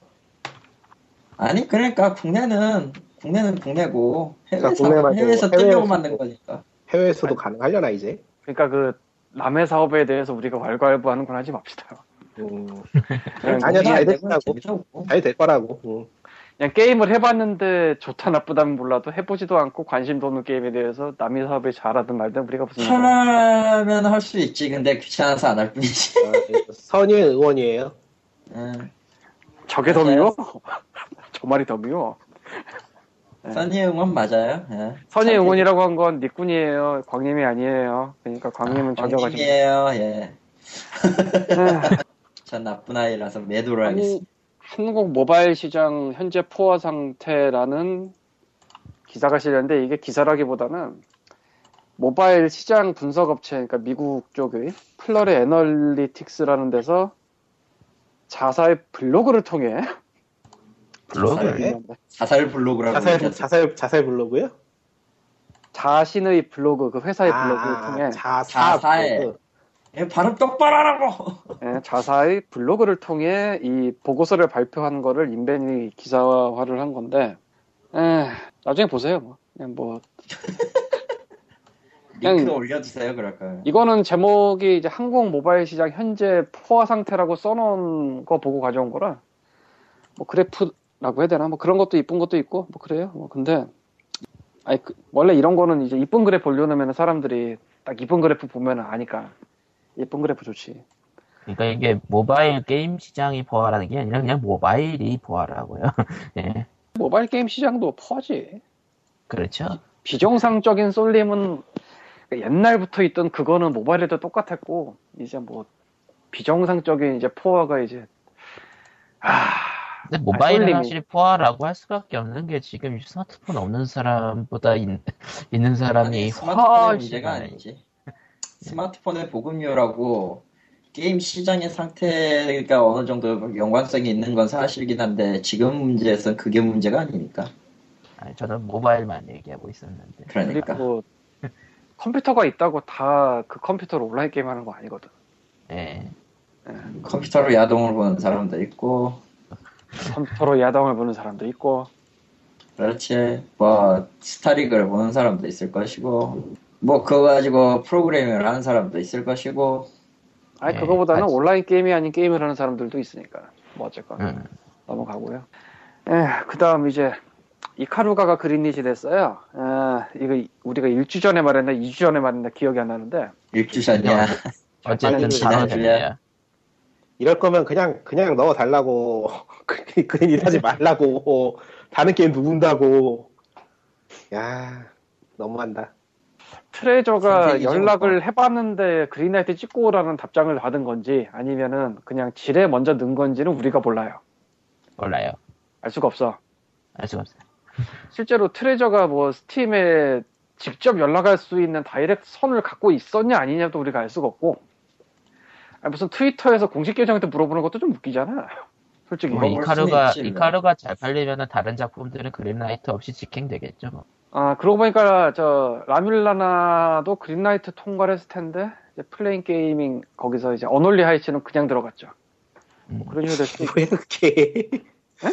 아니 그러니까 국내는 국내는 국내고 해외에서 그러니까 해외에서 뜨려고 만든 거니까. 해외에서도 가능하려나 이제? 그러니까 그 남의 사업에 대해서 우리가 왈가왈부하는 건 하지 맙시다. 음, 그냥, 아니야, 그게 잘안 되면 됐다고. 재미없고. 잘될 거라고. 음. 그냥 게임을 해봤는데 좋다 나쁘다면 몰라도 해보지도 않고 관심도 없는 게임에 대해서 남의 사업에 잘하든 말든 우리가 무슨 상관이야. 하면 할 수 있지. 근데 귀찮아서 안 할 뿐이지. 아, 선의의 의원이에요. 응. 저게 더 미워? 저 말이 더 미워. 네. 선의 응원 맞아요. 예. 선의 응원이라고 한 건 니꾼이에요. 광님이 아니에요. 그러니까 광님은 저겨가지고. 광님이에요. 예. 아, 전 나쁜 아이라서 매도를 아니, 하겠습니다. 한국 모바일 시장 현재 포화 상태라는 기사가 실렸는데 이게 기사라기보다는 모바일 시장 분석 업체, 그러니까 미국 쪽의 플러리 애널리틱스라는 데서 자사의 블로그를 통해 블로그? 네. 자살 블로그라고 자살. 자살 자살 블로그요? 자신의 블로그, 그 회사의 블로그를 아, 통해 자사 자사의. 블로그. 예, 발음 똑바로 하라고! 예, 자사의 블로그를 통해 이 보고서를 발표한 거를 인벤이 기사화를 한 건데, 에, 나중에 보세요. 뭐. 그냥 뭐 링크 그냥- 올려주세요, 그럴까요? 이거는 제목이 이제 한국 모바일 시장 현재 포화 상태라고 써놓은 거 보고 가져온 거라 뭐 그래프 라고 해야 되나? 뭐 그런 것도 이쁜 것도 있고 뭐 그래요. 뭐 근데 아니 그- 원래 이런 거는 이제 이쁜 그래프 올려놓으면 사람들이 딱 이쁜 그래프 보면 아니까 이쁜 그래프 좋지. 그러니까 이게 모바일 게임 시장이 포화라는 게 아니라 그냥 모바일이 포화라고요. 예, 모바일 게임 시장도 포화지. 그렇죠. 비정상적인 쏠림은 옛날부터 있던 그거는 모바일에도 똑같았고 이제 뭐 비정상적인 이제 포화가 이제 아 근데 모바일은 쏠림이- 사실 포화라고 할 수밖에 없는 게 지금 스마트폰 없는 사람보다 있, 는 사람이 스마트폰의 문제가. 아니지. 스마트폰의 보급률하고 게임 시장의 상태가 어느 정도 연관성이 있는 건 사실이긴 한데 지금 문제에선 그게 문제가 아니니까. 아니, 저는 모바일만 얘기하고 있었는데. 그러니까. 그리고 컴퓨터가 있다고 다 그 컴퓨터로 온라인 게임 하는 거 아니거든. 예. 컴퓨터로 야동을 보는 사람도 있고 컴퓨터로 야동을 보는 사람도 있고, 그렇지. 뭐 스타리그를 보는 사람도 있을 것이고 뭐 그거 가지고 프로그래밍을 하는 사람도 있을 것이고 아니 네, 그거보다는 같이. 온라인 게임이 아닌 게임을 하는 사람들도 있으니까 뭐 어쨌건 음. 넘어가고요. 예, 그다음 이제 이카루가가 그린릿이 됐어요. 아, 이거 우리가 일주 전에 말했나, 2주 전에 말했나 기억이 안 나는데 일주 전이야. 어쨌든 빨리 단어들이야. 이럴 거면 그냥 그냥 넣어 달라고 그린 일하지 말라고 다른 게임 누군다고 야 너무한다 트레저가 연락을 뭐. 해봤는데 그린라이트 찍고 오라는 답장을 받은 건지 아니면은 그냥 지뢰 먼저 넣은 건지는 우리가 몰라요. 몰라요. 알 수가 없어. 알 수가 없어요. 실제로 트레저가 뭐 스팀에 직접 연락할 수 있는 direct 선을 갖고 있었냐 아니냐도 우리가 알 수가 없고 아니, 무슨 트위터에서 공식 계정한테 물어보는 것도 좀 웃기잖아. 솔직히. 뭐 먹을 이카루가 있지, 뭐. 이카루가 잘 팔리면은 다른 작품들은 그린라이트 없이 직행되겠죠. 뭐. 아, 그러고 보니까 저 라뮬라나도 그린라이트 통과를 했을 텐데 이제 플레인 게이밍 거기서 이제 언홀리 하이츠는 그냥 들어갔죠. 음. 뭐 그런 식으로 될 수도 있고. 왜 그렇게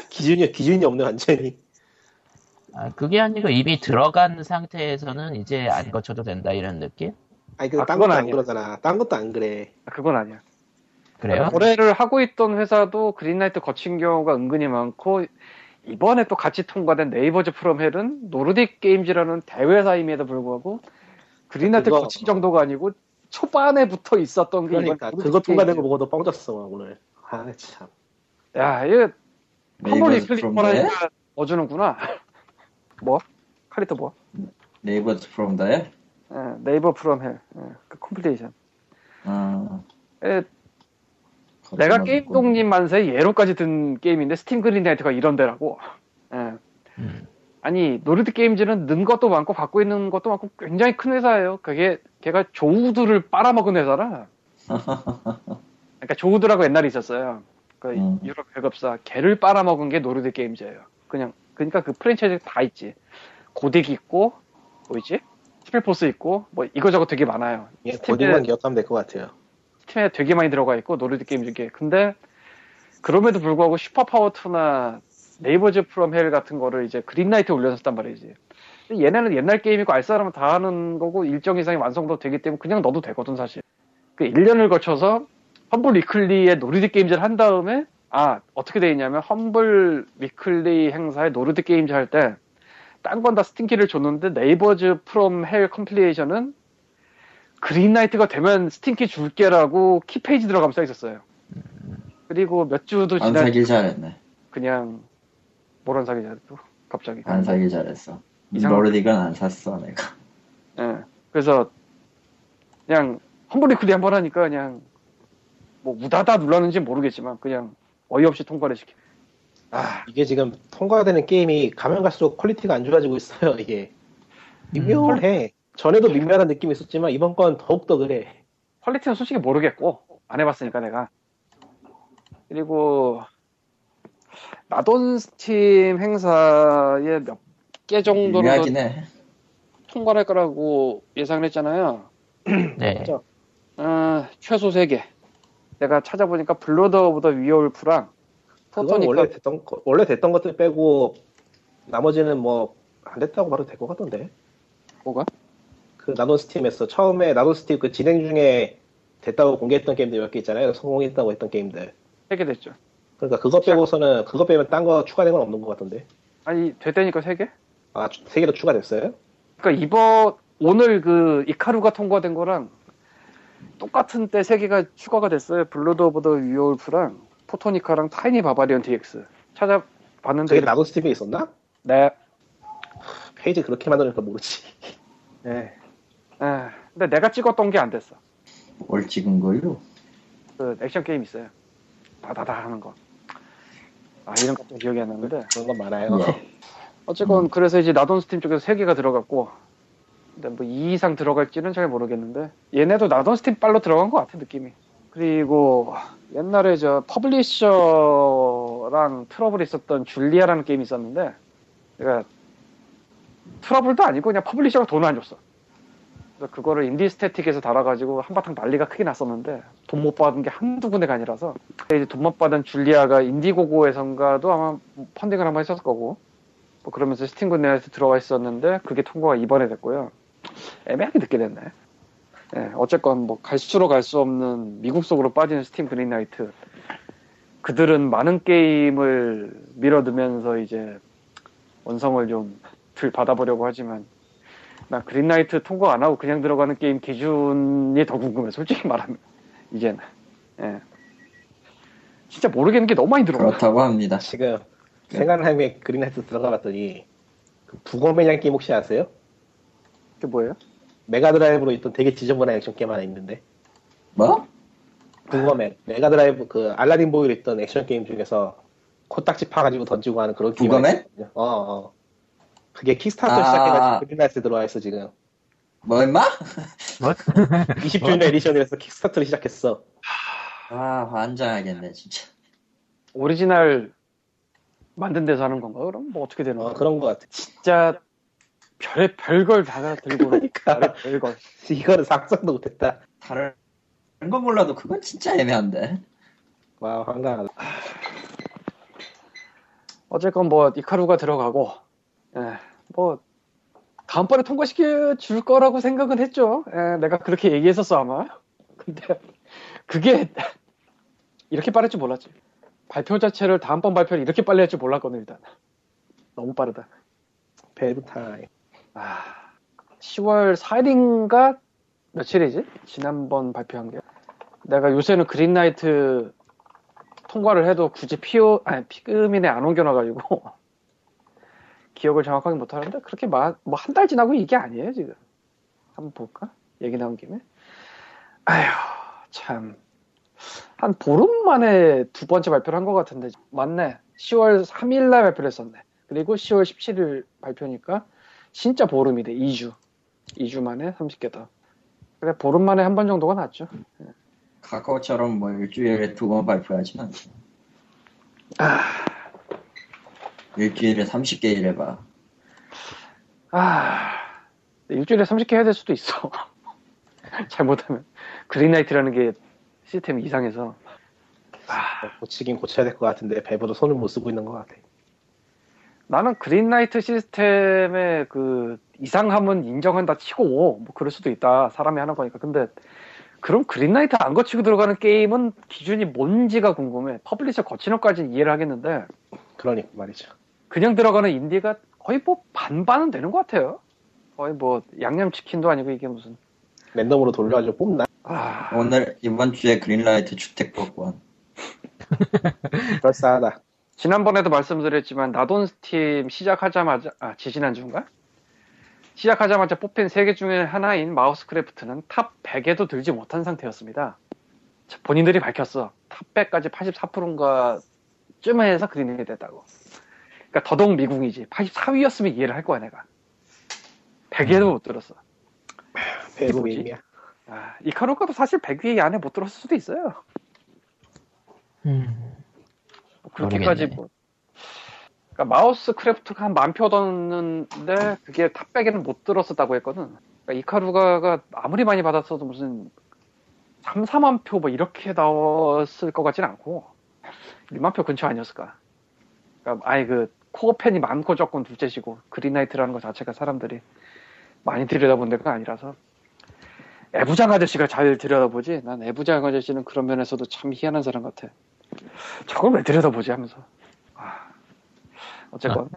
기준이 기준이 없네 완전히 아, 그게 아니고 이미 들어간 상태에서는 이제 안 거쳐도 된다 이런 느낌? 아니 근데 아, 딴 그건 것도 안 아니야. 그러잖아 딴 것도 안 그래 아, 그건 아니야. 그래요? 거래를 하고 있던 회사도 그린라이트 거친 경우가 은근히 많고 이번에 또 같이 통과된 네이버즈 프롬 헬은 노르딕 게임즈라는 대회사임에도 불구하고 그린라이트 그거- 거친 정도가 아니고 초반에 붙어 있었던 게 그러니까 그거 통과된. 거 보고도 뻥졌어 오늘 아 참 야, 이거 네이버 컴플리 클릭 프롬더에 하니까 넣어주는구나. 뭐? 카리토 뭐? 네이버 프롬더에 예, 네이버 프롬 헬. 예, 그 컴플레이션. 어, 예, 내가 거짓말 게임 듣고. 독립 만세 예로까지 든 게임인데 스팀 그린라이트가 이런 데라고. 예. 음. 아니 노르드 게임즈는 는 것도 많고 갖고 있는 것도 많고 굉장히 큰 회사예요. 그게 걔가 조우드를 빨아먹은 회사라. 그러니까 JoWooD라고 옛날에 있었어요. 그 음. 유럽 배급사 걔를 빨아먹은 게 Nordic Games예요. 그냥 그러니까 그 프랜차이즈 다 있지. 고딕 있고 뭐 있지? SpellForce 있고 뭐 이거저거 되게 많아요. 예, Gothic만 기억하면 될 것 같아요. Steam에 되게 많이 들어가 있고 Nordic Games 중에 근데 그럼에도 불구하고 SuperPower 2나 Neighbours from Hell 같은 거를 이제 Greenlight에 올려놨단 말이지. 얘네는 옛날 게임이고 알 사람은 다 아는 거고 일정 이상의 완성도 되기 때문에 그냥 넣어도 되거든 사실. 그 1년을 거쳐서 Humble Weekly의 Nordic Games를 한 다음에 아 어떻게 돼 있냐면 Humble Weekly 행사에 Nordic Games 할 때 딴 건 다 Steam키를 줬는데 Neighbours from Hell Compilation은 Greenlight가 되면 Steam키 줄게라고 키페이지 들어가면 써 있었어요. 그리고 몇 주도 안 지나 사길 잘했네. 그냥 뭐란 사기 잘또 갑자기. 안 사길 잘했어. Nordic은 안 샀어 내가. 예. 그래서 그냥 Humble Weekly 한 번 하니까 그냥 뭐 우다다 눌렀는지 모르겠지만 그냥 어이없이 통과를 시켜. 아 이게 지금 통과되는 게임이 가면 갈수록 quality가 안 좋아지고 있어요 이게 미묘해 전에도 미묘한 느낌이 있었지만 이번 건 더욱더 그래 quality는 솔직히 모르겠고 안 해봤으니까 내가. 그리고 Not on Steam 행사에 몇 개 정도는 더 유명하긴 해. 통과를 할 거라고 예상을 했잖아요. 네. 어, 최소 3개. 내가 찾아보니까 Blood of the Werewolf랑 그건 원래 됐던 거- 원래 됐던 것들 빼고 나머지는 뭐 안 됐다고 봐도 될 것 같던데 뭐가? 그 Not on Steam에서 처음에 Not on Steam 그 진행 중에 됐다고 공개했던 게임들 몇 개 있잖아요 성공했다고 했던 게임들 3개 됐죠. 그러니까 그거 빼고서는 그거 빼면 딴 거 추가된 건 없는 것 같던데 아니 됐다니까 3개? 아 세 개도 추가됐어요? 그러니까 이번 오늘 그 Ikaruga가 통과된 거랑 똑같은 때 3개가 추가가 됐어요. 블러드 오브 더 위올프랑 포토니카랑 타이니 바바리언 DX 찾아봤는데 그게 Not on Steam에 있었나? 네. 페이지 그렇게 만드니까 모르지 네. 아, 근데 내가 찍었던 게 안 됐어. 뭘 찍은 걸로? 그 액션 게임 있어요. 다다다 하는 거. 아 이런 것도 기억이 안 나는데 그런 건 많아요 예. 어쨌건 그래서 이제 Not on Steam 쪽에서 3개가 들어갔고 근데 뭐 2 이상 들어갈지는 잘 모르겠는데 얘네도 Not on Steam 빨로 들어간 것 같아 느낌이 그리고 옛날에 저 publisher랑 트러블이 있었던 J.U.L.I.A.라는 게임이 있었는데 내가 트러블도 아니고 그냥 publisher가 돈을 안 줬어 그래서 그거를 Indie Statik에서 달아가지고 한바탕 난리가 크게 났었는데 돈 못 받은 게 한두 군데가 아니라서 이제 돈 못 받은 J.U.L.I.A.가 Indiegogo에선가도 아마 펀딩을 한번 했었을 거고 뭐 그러면서 Steam Greenlight 들어가 있었는데 그게 통과가 이번에 됐고요. 애매하게 늦게 됐네. 예, 어쨌건 뭐 갈수록 갈 수 없는 미궁 속으로 빠지는 Steam Greenlight. 그들은 많은 게임을 밀어두면서 이제 원성을 좀 들 받아보려고 하지만 나 Greenlight 통과 안 하고 그냥 들어가는 게임 기준이 더 궁금해. 솔직히 말하면 이제는. 예. 진짜 모르겠는 게 너무 많이 들어가. 그렇다고 합니다. 지금 생각나면 Greenlight 들어가 봤더니 그 Boogerman이냐 게임 혹시 아세요? 그게 뭐예요? Mega Drive로 있던 되게 지저분한 액션 게임 하나 있는데 뭐? Boogerman Mega Drive 그 알라딘 보이로 있던 액션 게임 중에서 코딱지 파가지고 던지고 하는 그런 게임 Boogerman? 어, 어. 그게 Kickstarter 아. 시작해가지고 Greenlight 들어와 있어 지금 뭐 임마? 뭐? 20주년 edition이라서 Kickstarter를 시작했어 아 환장하겠네 진짜. 오리지널 만든 데서 하는 건가? 그럼 뭐 어떻게 되는 어, 거야? 그런 거 같아 진짜 별의 별걸 다 들고 그러니까. 별걸. 이거는 상상도 못했다 다른 건 몰라도 그건 진짜 애매한데. 와 황당하다 어쨌건 뭐 이카루가 들어가고 예, 뭐 다음번에 통과시켜 줄 거라고 생각은 했죠. 예, 내가 그렇게 얘기했었어 아마. 근데 그게 이렇게 빠를 줄 몰랐지. 발표 자체를 다음번 발표를 이렇게 빨리 할 줄 몰랐거든 일단. 너무 빠르다. 벨브 타임 아, 10월 4일인가 며칠이지? 지난번 발표한 게. 내가 요새는 그린라이트 통과를 해도 굳이 피오, 아니, 피그민에 안 옮겨놔가지고 기억을 정확하게 못하는데 그렇게 뭐한 달 지나고 이게 아니에요 지금. 한번 볼까? 얘기 나온 김에. 아휴, 참. 한 보름 만에 두 번째 발표를 한 것 같은데. 맞네. 10월 3일 날 발표를 했었네. 그리고 10월 17일 발표니까 진짜 보름이래 2주. 2주 만에 30개다 그래 보름 만에 한 번 정도가 낫죠. 카카오처럼 뭐 일주일에 두 번 발표하지만 아, 일주일에 30개 일해봐. 아. 일주일에 30개 해야 될 수도 있어. 잘못하면. 그린라이트라는 게 시스템이 이상해서. 아, 고치긴 고쳐야 될 것 같은데 Valve도 손을 못 쓰고 있는 것 같아 나는 Greenlight 시스템의 그 이상함은 인정한다 치고 뭐 그럴 수도 있다. 사람이 하는 거니까. 근데 그럼 Greenlight 안 거치고 들어가는 게임은 기준이 뭔지가 궁금해. publisher 거치는 것까지는 이해를 하겠는데 그러니까 말이죠. 그냥 들어가는 인디가 거의 뭐 반반은 되는 것 같아요. 거의 뭐 양념치킨도 아니고 이게 무슨. 랜덤으로 돌려가지고 뽑나? 아. 오늘 이번 주에 Greenlight 주택법권. 그럴싸하다 지난번에도 말씀드렸지만 Not on Steam 시작하자마자 아 지지난주인가? 시작하자마자 뽑힌 세개 중에 하나인 MouseCraft는 top 100에도 들지 못한 상태였습니다. 자, 본인들이 밝혔어. top 100까지 84%인가 쯤에 해서 green이 됐다고. 그러니까 더더욱 미궁이지. 84위였으면 이해를 할 거야 내가. 100에도 못 들었어. 벨브 뭐지? 게임이야 아, Ikaruga도 사실 100위 안에 못 들었을 수도 있어요. 음, 뭐 그렇게까지 모르겠네. 뭐. 그러니까 MouseCraft가 한 만표 떴는데 그게 top 백에는 못 들었었다고 했거든. 그러니까 Ikaruga가 아무리 많이 받았어도 무슨 3, 4만 표 뭐 이렇게 나왔을 것 같진 않고 1만 표 근처 아니었을까. 그러니까 아예 그 코어 팬이 많고 적고 둘째시고 그린라이트라는 것 자체가 사람들이 많이 들여다본 데가 아니라서 애부장 아저씨가 잘 들여다보지 난 애부장 아저씨는 그런 면에서도 참 희한한 사람 같아. 저걸 왜 들여다보지 하면서. 아, 어쨌건.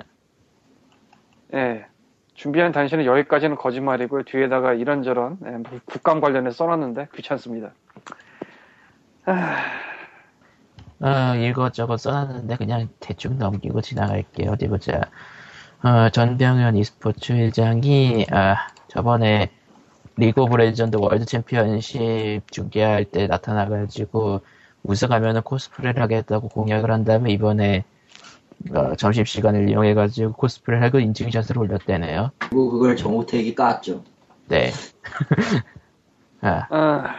예. 준비한 단신은 여기까지는 거짓말이고요. 뒤에다가 이런저런 예, 뭐 국감 관련해서 써놨는데 귀찮습니다. 아, 어, 이것저것 써놨는데 그냥 대충 넘기고 지나갈게요. 어디 보자. 어, 전병현 e스포츠 회장이 아, 저번에 리그 오브 레전드 월드 챔피언십 중계할 때 나타나가지고 우승하면은 코스프레를 하겠다고 공약을 한 다음에 이번에 어, 점심시간을 이용해가지고 코스프레를 하고 인증샷을 올렸대네요. 그리고 그걸 정우택이 깠죠. 네. 아, 아,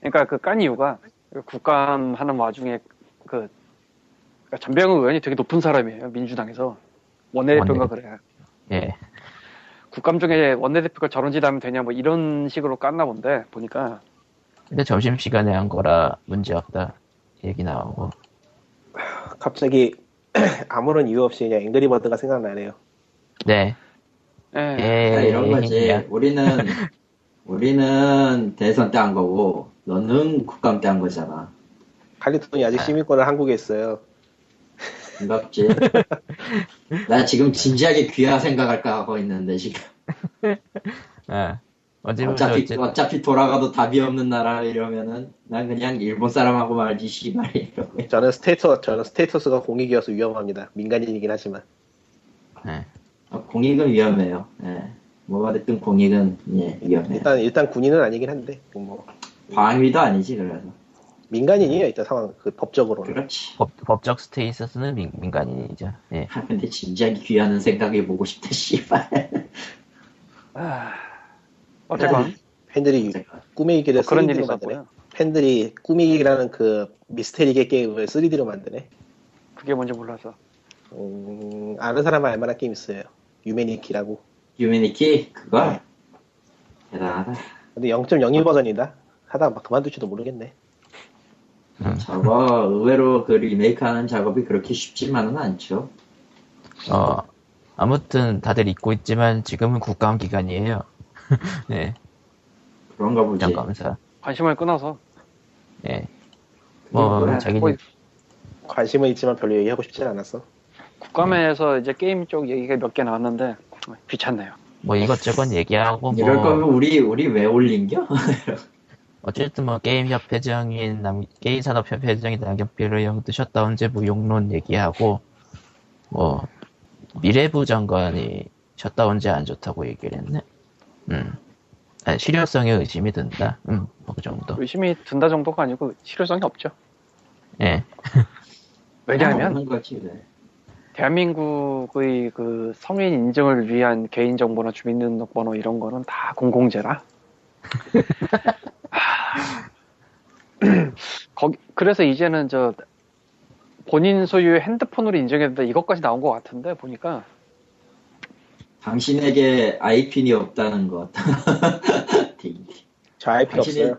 그러니까 그 깐 이유가 국감 하는 와중에 그 그러니까 전병훈 의원이 되게 높은 사람이에요. 민주당에서 원내대표인가 그래. 예. 국감 중에 원내대표가 저런 짓 하면 되냐 뭐 이런 식으로 깠나 본데 보니까 근데 점심시간에 한 거라 문제없다. 얘기 나오고. 갑자기 아무런 이유 없이 그냥 앵그리버드가 생각나네요 네. 예. 예. 아, 이런 거지. 그냥, 우리는 우리는 대선 때 한 거고 너는 국감 때 한 거잖아. 칼리톤이 아직 시민권을 한국에 있어요. 반갑지? 나 지금 진지하게 귀화 생각할까 하고 있는데 지금 어. 어차피 어쨌든 어차피 돌아가도 답이 없는 나라 이러면은 난 그냥 일본 사람하고 말지 씨발 이러고 저는 스테이터 저는 스테이터스가 공익이어서 위험합니다. 민간인이긴 하지만 예. 어, 공익은 위험해요. 예. 뭐가 됐든 공익은 예, 위험해. 일단 일단 군인은 아니긴 한데 뭐 방위도 아니지 그래서 민간인이에요 일단 상황 그 법적으로는. 그렇지. 법, 법적 스테이터스는 민, 민간인이죠. 예. 아, 근데 진지하게 귀하는 생각해 보고 싶다 씨발. 아, 어쨌건 팬들이 꾸미기를 그런 일이 3D로 만드네. 있었고요. 팬들이 꾸미기라는 그 미스테리계 게임을 3D로 만드네. 그게 뭔지 몰라서. 음, 아는 사람은 알만한 게임 있어요. 유메니키라고. 유메니키 그거 대단하다. 근데 0.01 버전이다. 하다가 막 그만둘지도 모르겠네. 저거 의외로 그 리메이크하는 작업이 그렇게 쉽지만은 않죠. 어, 아무튼 다들 잊고 있지만 지금은 국감 기간이에요. 네. 그런가 보지. 국정감사. 관심을 끊어서. 예. 뭐, 뭐야, 자기, 뭐, 관심은 있지만 별로 얘기하고 싶진 않았어. 국감에서 이제 게임 쪽 얘기가 몇 개 나왔는데 귀찮네요. 뭐 이것저것 얘기하고 이럴 뭐, 거면 우리 우리 왜 올린겨? 어쨌든 뭐 게임 협회장인 남, 게임 산업 협회장인 남경필을 형도 셧다운제 무용론 얘기하고 뭐 미래부 장관이 셧다운제 안 좋다고 얘기를 했네. 음. 아니, 실효성에 의심이 든다. 음, 뭐그 정도. 의심이 든다 정도가 아니고 실효성이 없죠. 예. 왜냐하면. 네. 대한민국의 그 성인 인증을 위한 개인 정보나 주민등록번호 이런 거는 다 공공재라. 하, 거기, 그래서 이제는 저 본인 소유의 핸드폰으로 인증해야 된다 이것까지 나온 것 같은데 보니까 당신에게 아이핀이 없다는 것. 저 IP 당신이- 없어요.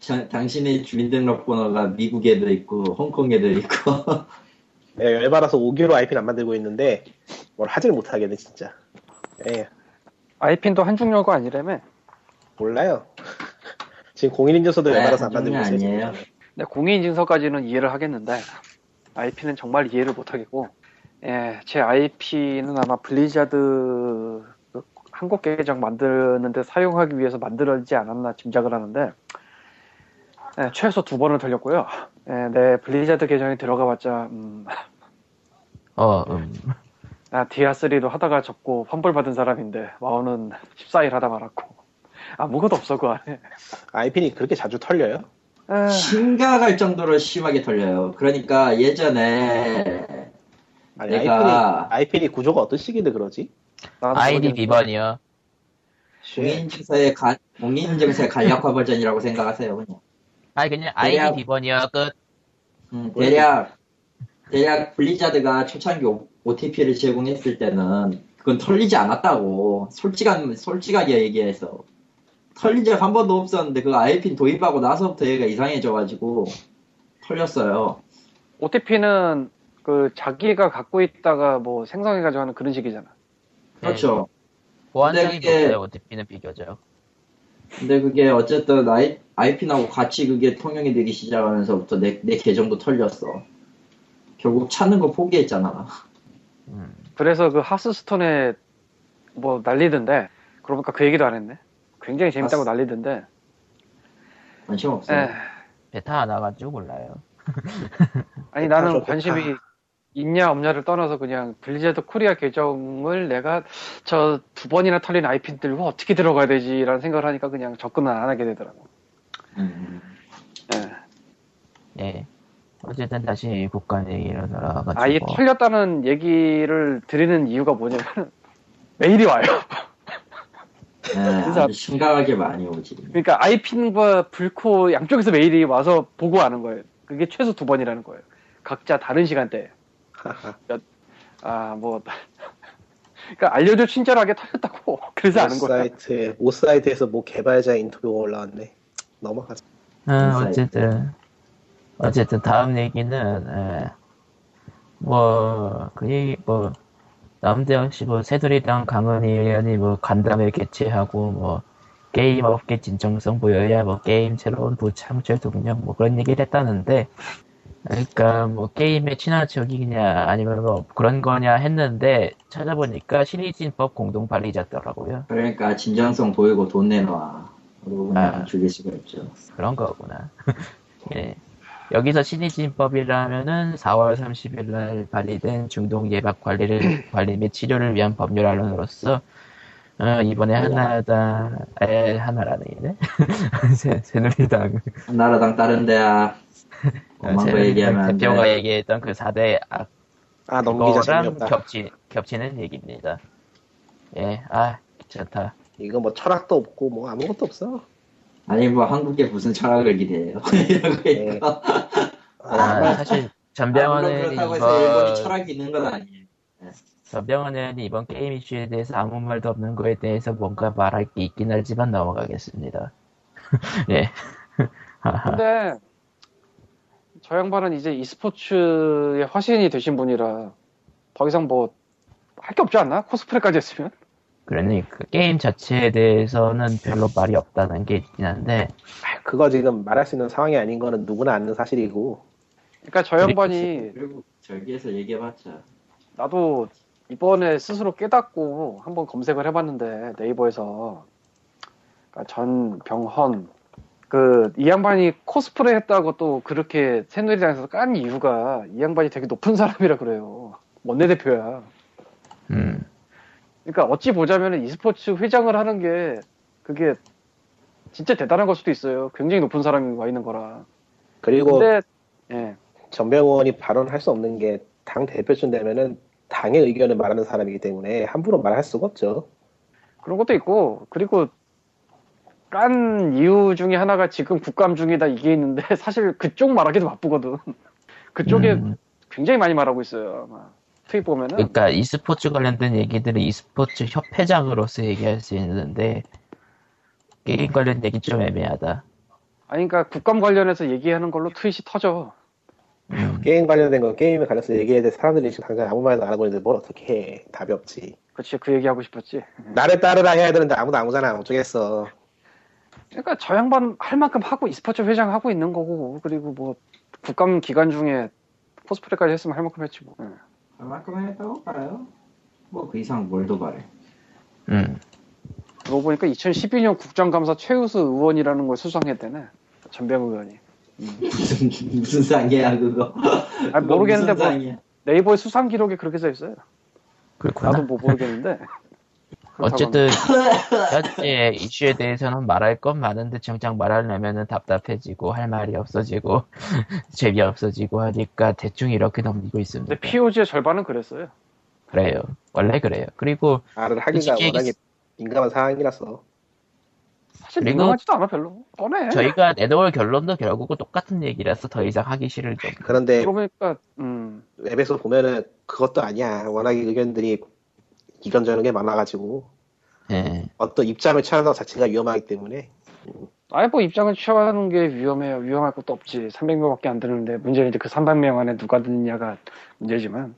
자- 당신의 주민등록번호가 미국에도 있고 홍콩에도 있고 네, 열받아서 5개로 IP는 안 만들고 있는데 뭘 하질 못하겠네 진짜. 예, 아이핀도 한중여가 아니라며. 몰라요. 지금 공인인증서도 네, 열받아서 안 만들고 있어요. 아니에요. 네, 공인인증서까지는 이해를 하겠는데 IP는 정말 이해를 못하겠고 예, 제 아이핀은 아마 블리자드 그 한국 계정 만드는데 사용하기 위해서 만들어지지 않았나 짐작을 하는데 예, 최소 두 번은 틀렸고요. 예, 내 블리자드 계정에 들어가봤자 음, 어, 음. 아, 디아3도 하다가 접고 환불 받은 사람인데 와우는 14일 하다 말았고 아무것도 없어 그 안에. 아이핀은 그렇게 자주 털려요? 에, 심각할 정도로 심하게 털려요. 그러니까 예전에 아니 내가- IP는, IP는 구조가 어떤 식인데 그러지? 아이디. 비번이요. 공인인증서의 가, 공인인증서의 간략화 버전이라고 생각하세요. 그냥. 아니 그냥 대략- 아이디 비번이요. 끝. 음, 대략 대략 블리자드가 초창기 OTP를 제공했을 때는 그건 털리지 않았다고 솔직한 솔직하게 얘기해서 털린 적 한 번도 없었는데 그 아이핀 도입하고 나서부터 얘가 이상해져가지고 털렸어요. OTP는 그 자기가 갖고 있다가 뭐 생성해가지고 하는 그런 식이잖아. 그렇죠. 보안장이 근데 그게-. OTP는 비교적. 근데 그게 어쨌든 아이, 아이핀하고 같이 그게 통용이 되기 시작하면서부터 내, 내 계정도 털렸어. 결국 찾는 거 포기했잖아. 음. 그래서 그 하스스톤에 뭐 난리던데 그러니까 그 얘기도 안 했네. 굉장히 재밌다고 하스- 난리던데. 관심 없어. 에, 베타 안 와가지고 몰라요. 아니 나는. 관심이 있냐 없냐를 떠나서 그냥 블리자드 코리아 계정을 내가 저 두 번이나 털린 아이핀 들고 어떻게 들어가야 되지라는 생각을 하니까 그냥 접근을 안 하게 되더라고. 음. 예. 예. 어쨌든 다시 국감 얘기로 돌아가가지고. 아예 털렸다는 얘기를 드리는 이유가 뭐냐면 메일이 와요. 네, 진짜- 아주 심각하게 많이 오지. 그러니까 아이핀과 불코 양쪽에서 메일이 와서 보고 하는 거예요. 그게 최소 두 번이라는 거예요. 각자 다른 시간대에. 아, 뭐. 그러니까 알려줘 친절하게 털렸다고. 그래서 아는 거야. 사이트에 오 사이트에서 뭐 개발자 인터뷰가 올라왔네. 넘어가자. 어, 어쨌든 어쨌든 다음 얘기는 예. 뭐그 얘기 뭐 남대영 씨, 뭐, 새누리당 강은희 의원이 뭐, 간담회 개최하고, 뭐, 게임 업계 진정성 보여야 뭐, 게임 새로운 부창출 동력, 뭐, 그런 얘기를 했다는데, 그러니까 뭐, 게임의 친화 적이냐, 아니면 뭐, 그런 거냐 했는데, 찾아보니까 신의진법 공동 발의자더라고요. 그러니까 진정성 보이고 돈 내놔. 그러고 그냥 아. 죽일 수가 있죠. 그런 거구나. 예. 여기서 신의진법이라면은 4월 30일 날 발의된 중동 예방 관리를 관리 및 치료를 위한 법률안으로서 어, 이번에 하나당 에 하나라는이네 새- 새누리당 나라당 다른 데야. 거 새누리당 얘기하면 안 대표가 돼. 얘기했던 그 4대 악 아 넘기자. 겹치 겹치는 얘기입니다. 예, 아 귀찮다. 이거 뭐 철학도 없고 뭐 아무것도 없어. 아니 뭐 한국에 무슨 철학을 기대해요. 이러고 네. 있고. 아, 사실 전병헌은 그렇다고 해서 일본이 이번 철학이 있는 건 아니에요. 전병헌은 이번 게임 이슈에 대해서 아무 말도 없는 거에 대해서 뭔가 말할 게 있긴 하지만 넘어가겠습니다. 예. 하하. 근데 저 양반은 이제 e스포츠의 화신이 되신 분이라 더 이상 뭐 할 게 없지 않나? 코스프레까지 했으면? 그러니 그 게임 자체에 대해서는 별로 말이 없다는 게 있긴 한데 아, 그거 지금 말할 수 있는 상황이 아닌 거는 누구나 아는 사실이고. 그러니까 저 양반이 그리고 저기에서 얘기해봤자 나도 이번에 스스로 깨닫고 한번 검색을 해봤는데 네이버에서 그러니까 전병헌 그 이 양반이 코스프레 했다고 또 그렇게 새누리당에서 깐 이유가 이 양반이 되게 높은 사람이라 그래요. 원내대표야. 음. 그러니까 어찌 보자면 e스포츠 회장을 하는 게 그게 진짜 대단한 걸 수도 있어요. 굉장히 높은 사람이 와 있는 거라. 그리고 근데 예. 전병원이 발언할 수 없는 게 당 대표쯤 되면은 당의 의견을 말하는 사람이기 때문에 함부로 말할 수가 없죠. 그런 것도 있고 그리고 깐 이유 중에 하나가 지금 국감 중이다 이게 있는데 사실 그쪽 말하기도 바쁘거든. 그쪽에 음. 굉장히 많이 말하고 있어요. 아마 트윗 보면은 그러니까 e스포츠 관련된 얘기들을 e스포츠 협회장으로서 얘기할 수 있는데 게임 관련 얘기 좀 애매하다. 아니 그러니까 국감 관련해서 얘기하는 걸로 트윗이 터져. 음. 게임 관련된 거 게임에 관련해서 얘기해야 돼 사람들이 지금 당장 아무 말도 안 하고 있는데 뭘 어떻게 해 답이 없지 그렇지 그 얘기 하고 싶었지. 나를 따르라 해야 되는데 아무도 안 오잖아 어쩌겠어 그러니까 저 양반 할 만큼 하고 e스포츠 회장 하고 있는 거고 그리고 뭐 국감 기간 중에 코스프레까지 했으면 할 만큼 했지 뭐. 예. 얼마큼 했다고 봐요? 뭐 그 이상 뭘 더 바래. 음. 그러고 보니까 2012년 국정감사 최우수 의원이라는 걸 수상했대네. 전병 의원이. 무슨 무슨 상이야 그거. 아 모르겠는데 뭐 상이야. 네이버에 수상 기록에 그렇게 써 있어요. 그렇구나. 나도 뭐 모르겠는데. 어쨌든 현재 이슈에 대해서는 말할 건 많은데 정작 말하려면은 답답해지고 할 말이 없어지고 재미없어지고 하니까 대충 이렇게 넘기고 있습니다. 근데 POG의 절반은 그랬어요. 그래요. 원래 그래요. 그리고 말을 하기가 솔직히 워낙에 민감한 상황이라서 사실 민감하지도 않아 별로. 뻔해. 저희가 내놓을 결론도 결국은 똑같은 얘기라서 더 이상 하기 싫을 좀. 그런데 그러고 보니까 음, 웹에서 보면은 그것도 아니야 워낙에 의견들이 이런저런 게 많아가지고 예. 어떤 입장을 취하는 것 자체가 위험하기 때문에 아예 뭐 입장을 취하는 게 위험해요. 위험할 것도 없지. 300명밖에 안 되는데 문제는 이제 그 300명 안에 누가 듣느냐가 문제지만.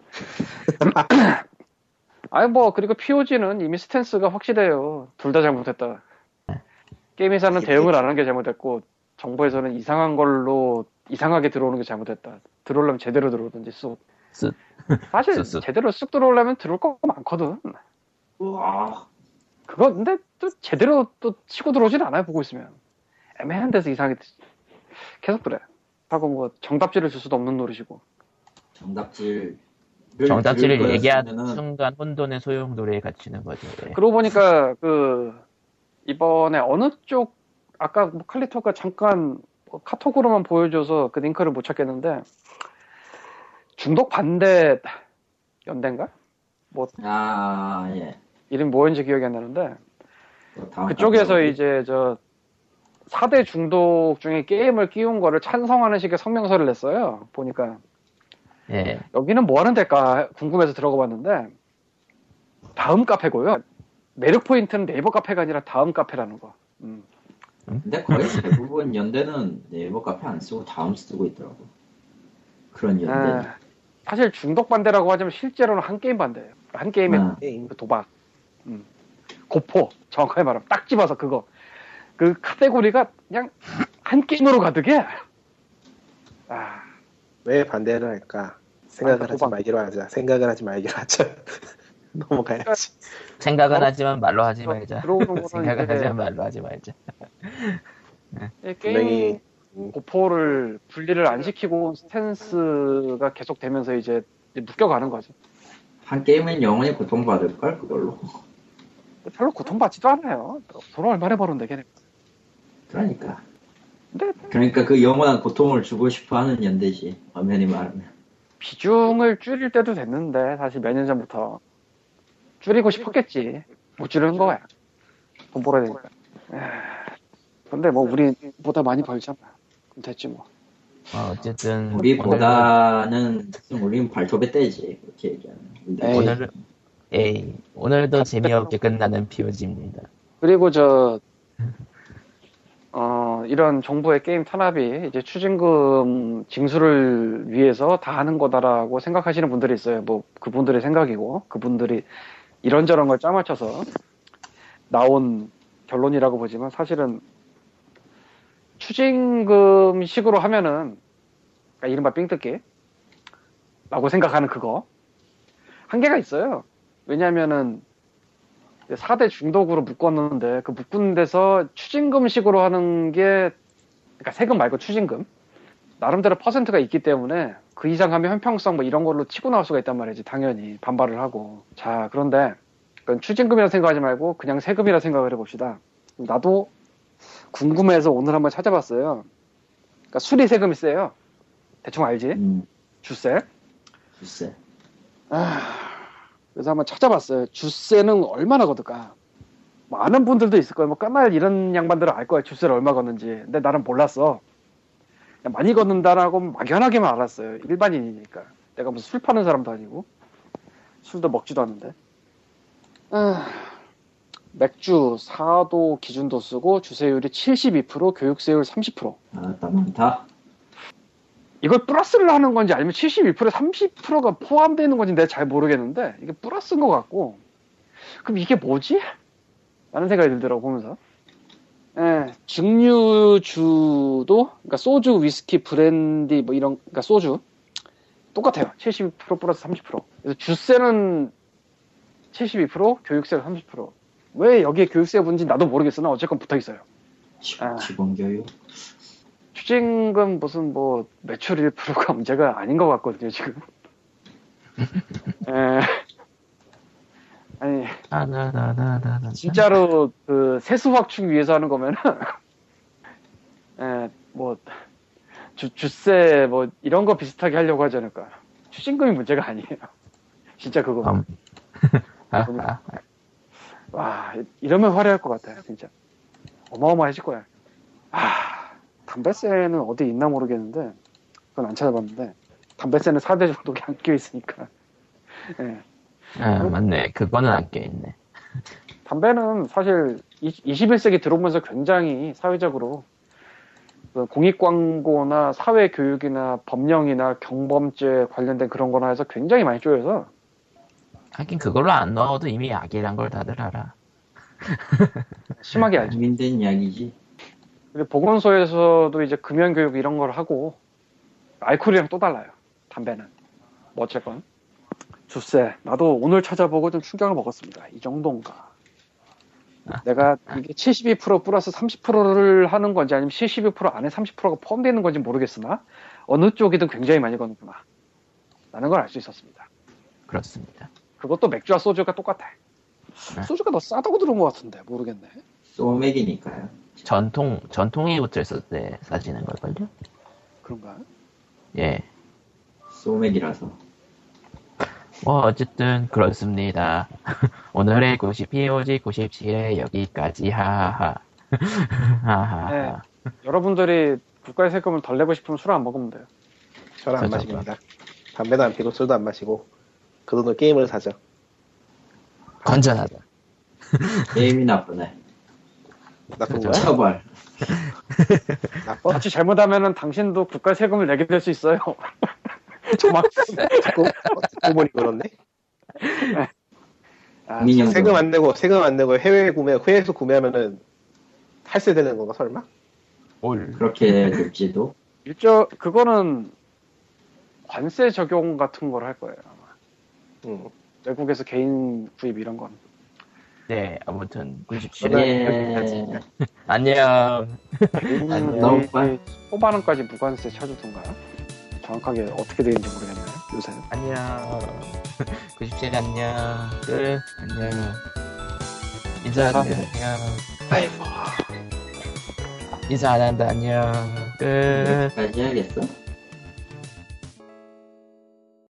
아예 뭐 그리고 POG는 이미 스탠스가 확실해요. 둘 다 잘못했다. 게임 회사는 대응을 안 하는 게 잘못했고 정부에서는 이상한 걸로 이상하게 들어오는 게 잘못했다. 들어오려면 제대로 들어오든지 쑥. 쓱. 사실 쓱, 쓱. 제대로 쑥 들어오려면 들어올 거 많거든. 우와. 그거 근데 또 제대로 또 치고 들어오진 않아요 보고 있으면 애매한 데서 이상하게 계속 그래 하고 뭐 정답지를 줄 수도 없는 노릇이고 정답질. 정답지를 얘기하는 순간 혼돈의 소용돌이에 갇히는 거죠. 예. 그러고 보니까 그 이번에 어느 쪽 아까 뭐 칼리토가 잠깐 뭐 카톡으로만 보여줘서 그 링크를 못 찾겠는데 중독 반대 연대인가 아 예. 이름 뭐였는지 기억이 안 나는데 또 다음 그쪽에서. 이제 저 4대 중독 중에 게임을 끼운 거를 찬성하는 식의 성명서를 냈어요. 보니까 예. 여기는 뭐 하는 데일까 궁금해서 들어가 봤는데 다음 카페고요. 매력 포인트는 네이버 카페가 아니라 다음 카페라는 거. 음. 근데 거의 대부분 연대는 네이버 카페 안 쓰고 다음 쓰고 있더라고. 그런 연대. 아, 사실 중독 반대라고 하자면 실제로는 한 게임 반대예요. 한 게임의 음. 게임. 그 도박, 음. 고포 정확하게 말하면 딱 집어서 그거 그 카테고리가 그냥 한 게임으로 가득해. 아, 왜 반대를 할까? 생각을 아, 하지. 말기로 하자. 생각을 하지 말기로 하자. 넘어가야지. 생각은 어? 하지만 말로 하지 말자. 들어오는 거는 생각은 하지만 말로 하지 말자. 이 분명히 게임 고포를 분리를 안 시키고 스탠스가 계속 되면서 이제 이제 묶여가는 거지. 한 게임은 영원히 고통받을걸, 그걸로. 별로 고통받지도 않아요. 돈 얼마나 버는데 걔네. 그러니까. 근데 그러니까 그 영원한 고통을 주고 싶어 하는 연대지. 엄연히 말하면. 비중을 줄일 때도 됐는데 사실 몇 년 전부터 줄이고 싶었겠지. 못 줄이는 거야. 돈 벌어야 되니까. 근데 뭐 우리보다 많이 벌잖아. 됐지 뭐. 어, 어쨌든 우리보다는 우리는 발톱에 떼지. 그렇게 에이. 오늘은 에이 오늘도 재미없게 끝나는 POG입니다. 그리고 저, 어, 이런 정부의 게임 탄압이 이제 추징금 징수를 위해서 다 하는 거다라고 생각하시는 분들이 있어요. 뭐, 그분들의 생각이고, 그분들이 이런저런 걸 짜맞춰서 나온 결론이라고 보지만 사실은 추징금 식으로 하면은, 그러니까 이른바 삥뜯기? 라고 생각하는 그거. 한계가 있어요. 왜냐면은, 4대 중독으로 묶었는데 그 묶은 데서 추징금 식으로 하는 게 그러니까 세금 말고 추징금? 나름대로 퍼센트가 있기 때문에 그 이상 하면 형평성 뭐 이런 걸로 치고 나올 수가 있단 말이지 당연히. 반발을 하고. 자 그런데 추징금이라 생각하지 말고 그냥 세금이라 생각을 해봅시다. 나도 궁금해서 오늘 한번 찾아봤어요 그러니까 수리 세금이 세요 대충 알지 음, 주세 글쎄. 아, 그래서 한번 찾아봤어요. 주세는 얼마나 거둘까? 뭐 아는 분들도 있을 거예요. 뭐 까말 이런 양반들은 알 거예요. 주세를 얼마 걷는지. 근데 나는 몰랐어. 많이 걷는다라고 막연하게만 알았어요. 일반인이니까. 내가 무슨 술 파는 사람도 아니고 술도 먹지도 않는데. 아, 맥주 4도 기준도 쓰고 주세율이 72% 교육세율 30%. 아, 나 많다. 이걸 플러스를 하는 건지 아니면 72% 30%가 포함되어 있는 건지 내가 잘 모르겠는데 이게 플러스인 것 같고 그럼 이게 뭐지? 라는 생각이 들더라고 보면서 예, 증류주도 그러니까 소주, 위스키, 브랜디 뭐 이런 그러니까 소주 똑같아요 72% 플러스 30% 그래서 주세는 72% 교육세는 30% 왜 여기에 교육세 분지 나도 모르겠으나 어쨌건 붙어 있어요 지- 아. 추징금 무슨 뭐 매출 1%가 문제가 아닌 것 같거든요 지금. 에, 아니 아나나나나 진짜로 그 세수 확충 위해서 하는 거면은 에, 뭐 주, 주세 뭐 이런 거 비슷하게 하려고 하지 않을까. 추징금이 문제가 아니에요. 진짜 그거. 음. 아하. 와 이러면 화려할 것 같아요 진짜. 어마어마해질 거야. 아 담배세는 어디 있나 모르겠는데 그건 안 찾아봤는데 담배세는 4대 중독이 안 껴 있으니까. 예. 아, 맞네. 그거는 안 껴있네. 담배는 사실 21세기 들어오면서 굉장히 사회적으로 그 공익 광고나 사회 교육이나 법령이나 경범죄 관련된 그런 거나 해서 굉장히 많이 쪼여서 하긴 그걸로 안 넣어도 이미 악이란 걸 다들 알아. 심하게 알죠. 고민된 이야기지. 근데 보건소에서도 이제 금연교육 이런 걸 하고 알코올이랑 또 달라요. 담배는. 뭐 어쨌건. 주세. 나도 오늘 찾아보고 좀 충격을 먹었습니다. 이 정도인가. 내가 이게 72% 플러스 30%를 하는 건지 아니면 72% 안에 30%가 포함되어 있는 건지 모르겠으나 어느 쪽이든 굉장히 많이 거는구나. 라는 걸 알 수 있었습니다. 그렇습니다. 그것도 맥주와 소주가 똑같아. 네. 소주가 더 싸다고 들은 것 같은데 모르겠네. 소맥이니까요. 전통 전통이 붙어 있을 때 싸지는 걸걸요? 그런가? 예. 소맥이라서. 뭐 어쨌든 그렇습니다. 오늘의 90 POG 97회 여기까지 하하. 하하. 네. 여러분들이 국가의 세금을 덜 내고 싶으면 술안 먹으면 돼요. 저는 안. 마십니다. 담배도 안 피고 술도 안 마시고 그 돈으로 게임을 사죠. 건전하다. 게임이 나쁘네. 나쁜. 거야? 처벌. 나빠? 같이 잘못하면은 당신도 국가 세금을 내게 될 수 있어요. 저만 어, 듣고 보니 그렇네? 아, 세금 안 내고 세금 안 내고 해외 구매 해외에서 구매하면은 탈세 되는 건가 설마? 올. 그렇게 될지도. 일저 그거는 관세 적용 같은 걸 할 거예요. 음. 외국에서 개인 구입 이런 건. 네, 아무튼 97회 예. 안녕. 너무 빨- 5만 원까지 무관세 쳐주던가. 정확하게 어떻게 되는지 모르겠네요. 요새. 안녕. 97회 안녕. 끝. 안녕. 인사 안녕. 아이고. 인사 안 한다 안녕. 끝. 까지 해야겠어?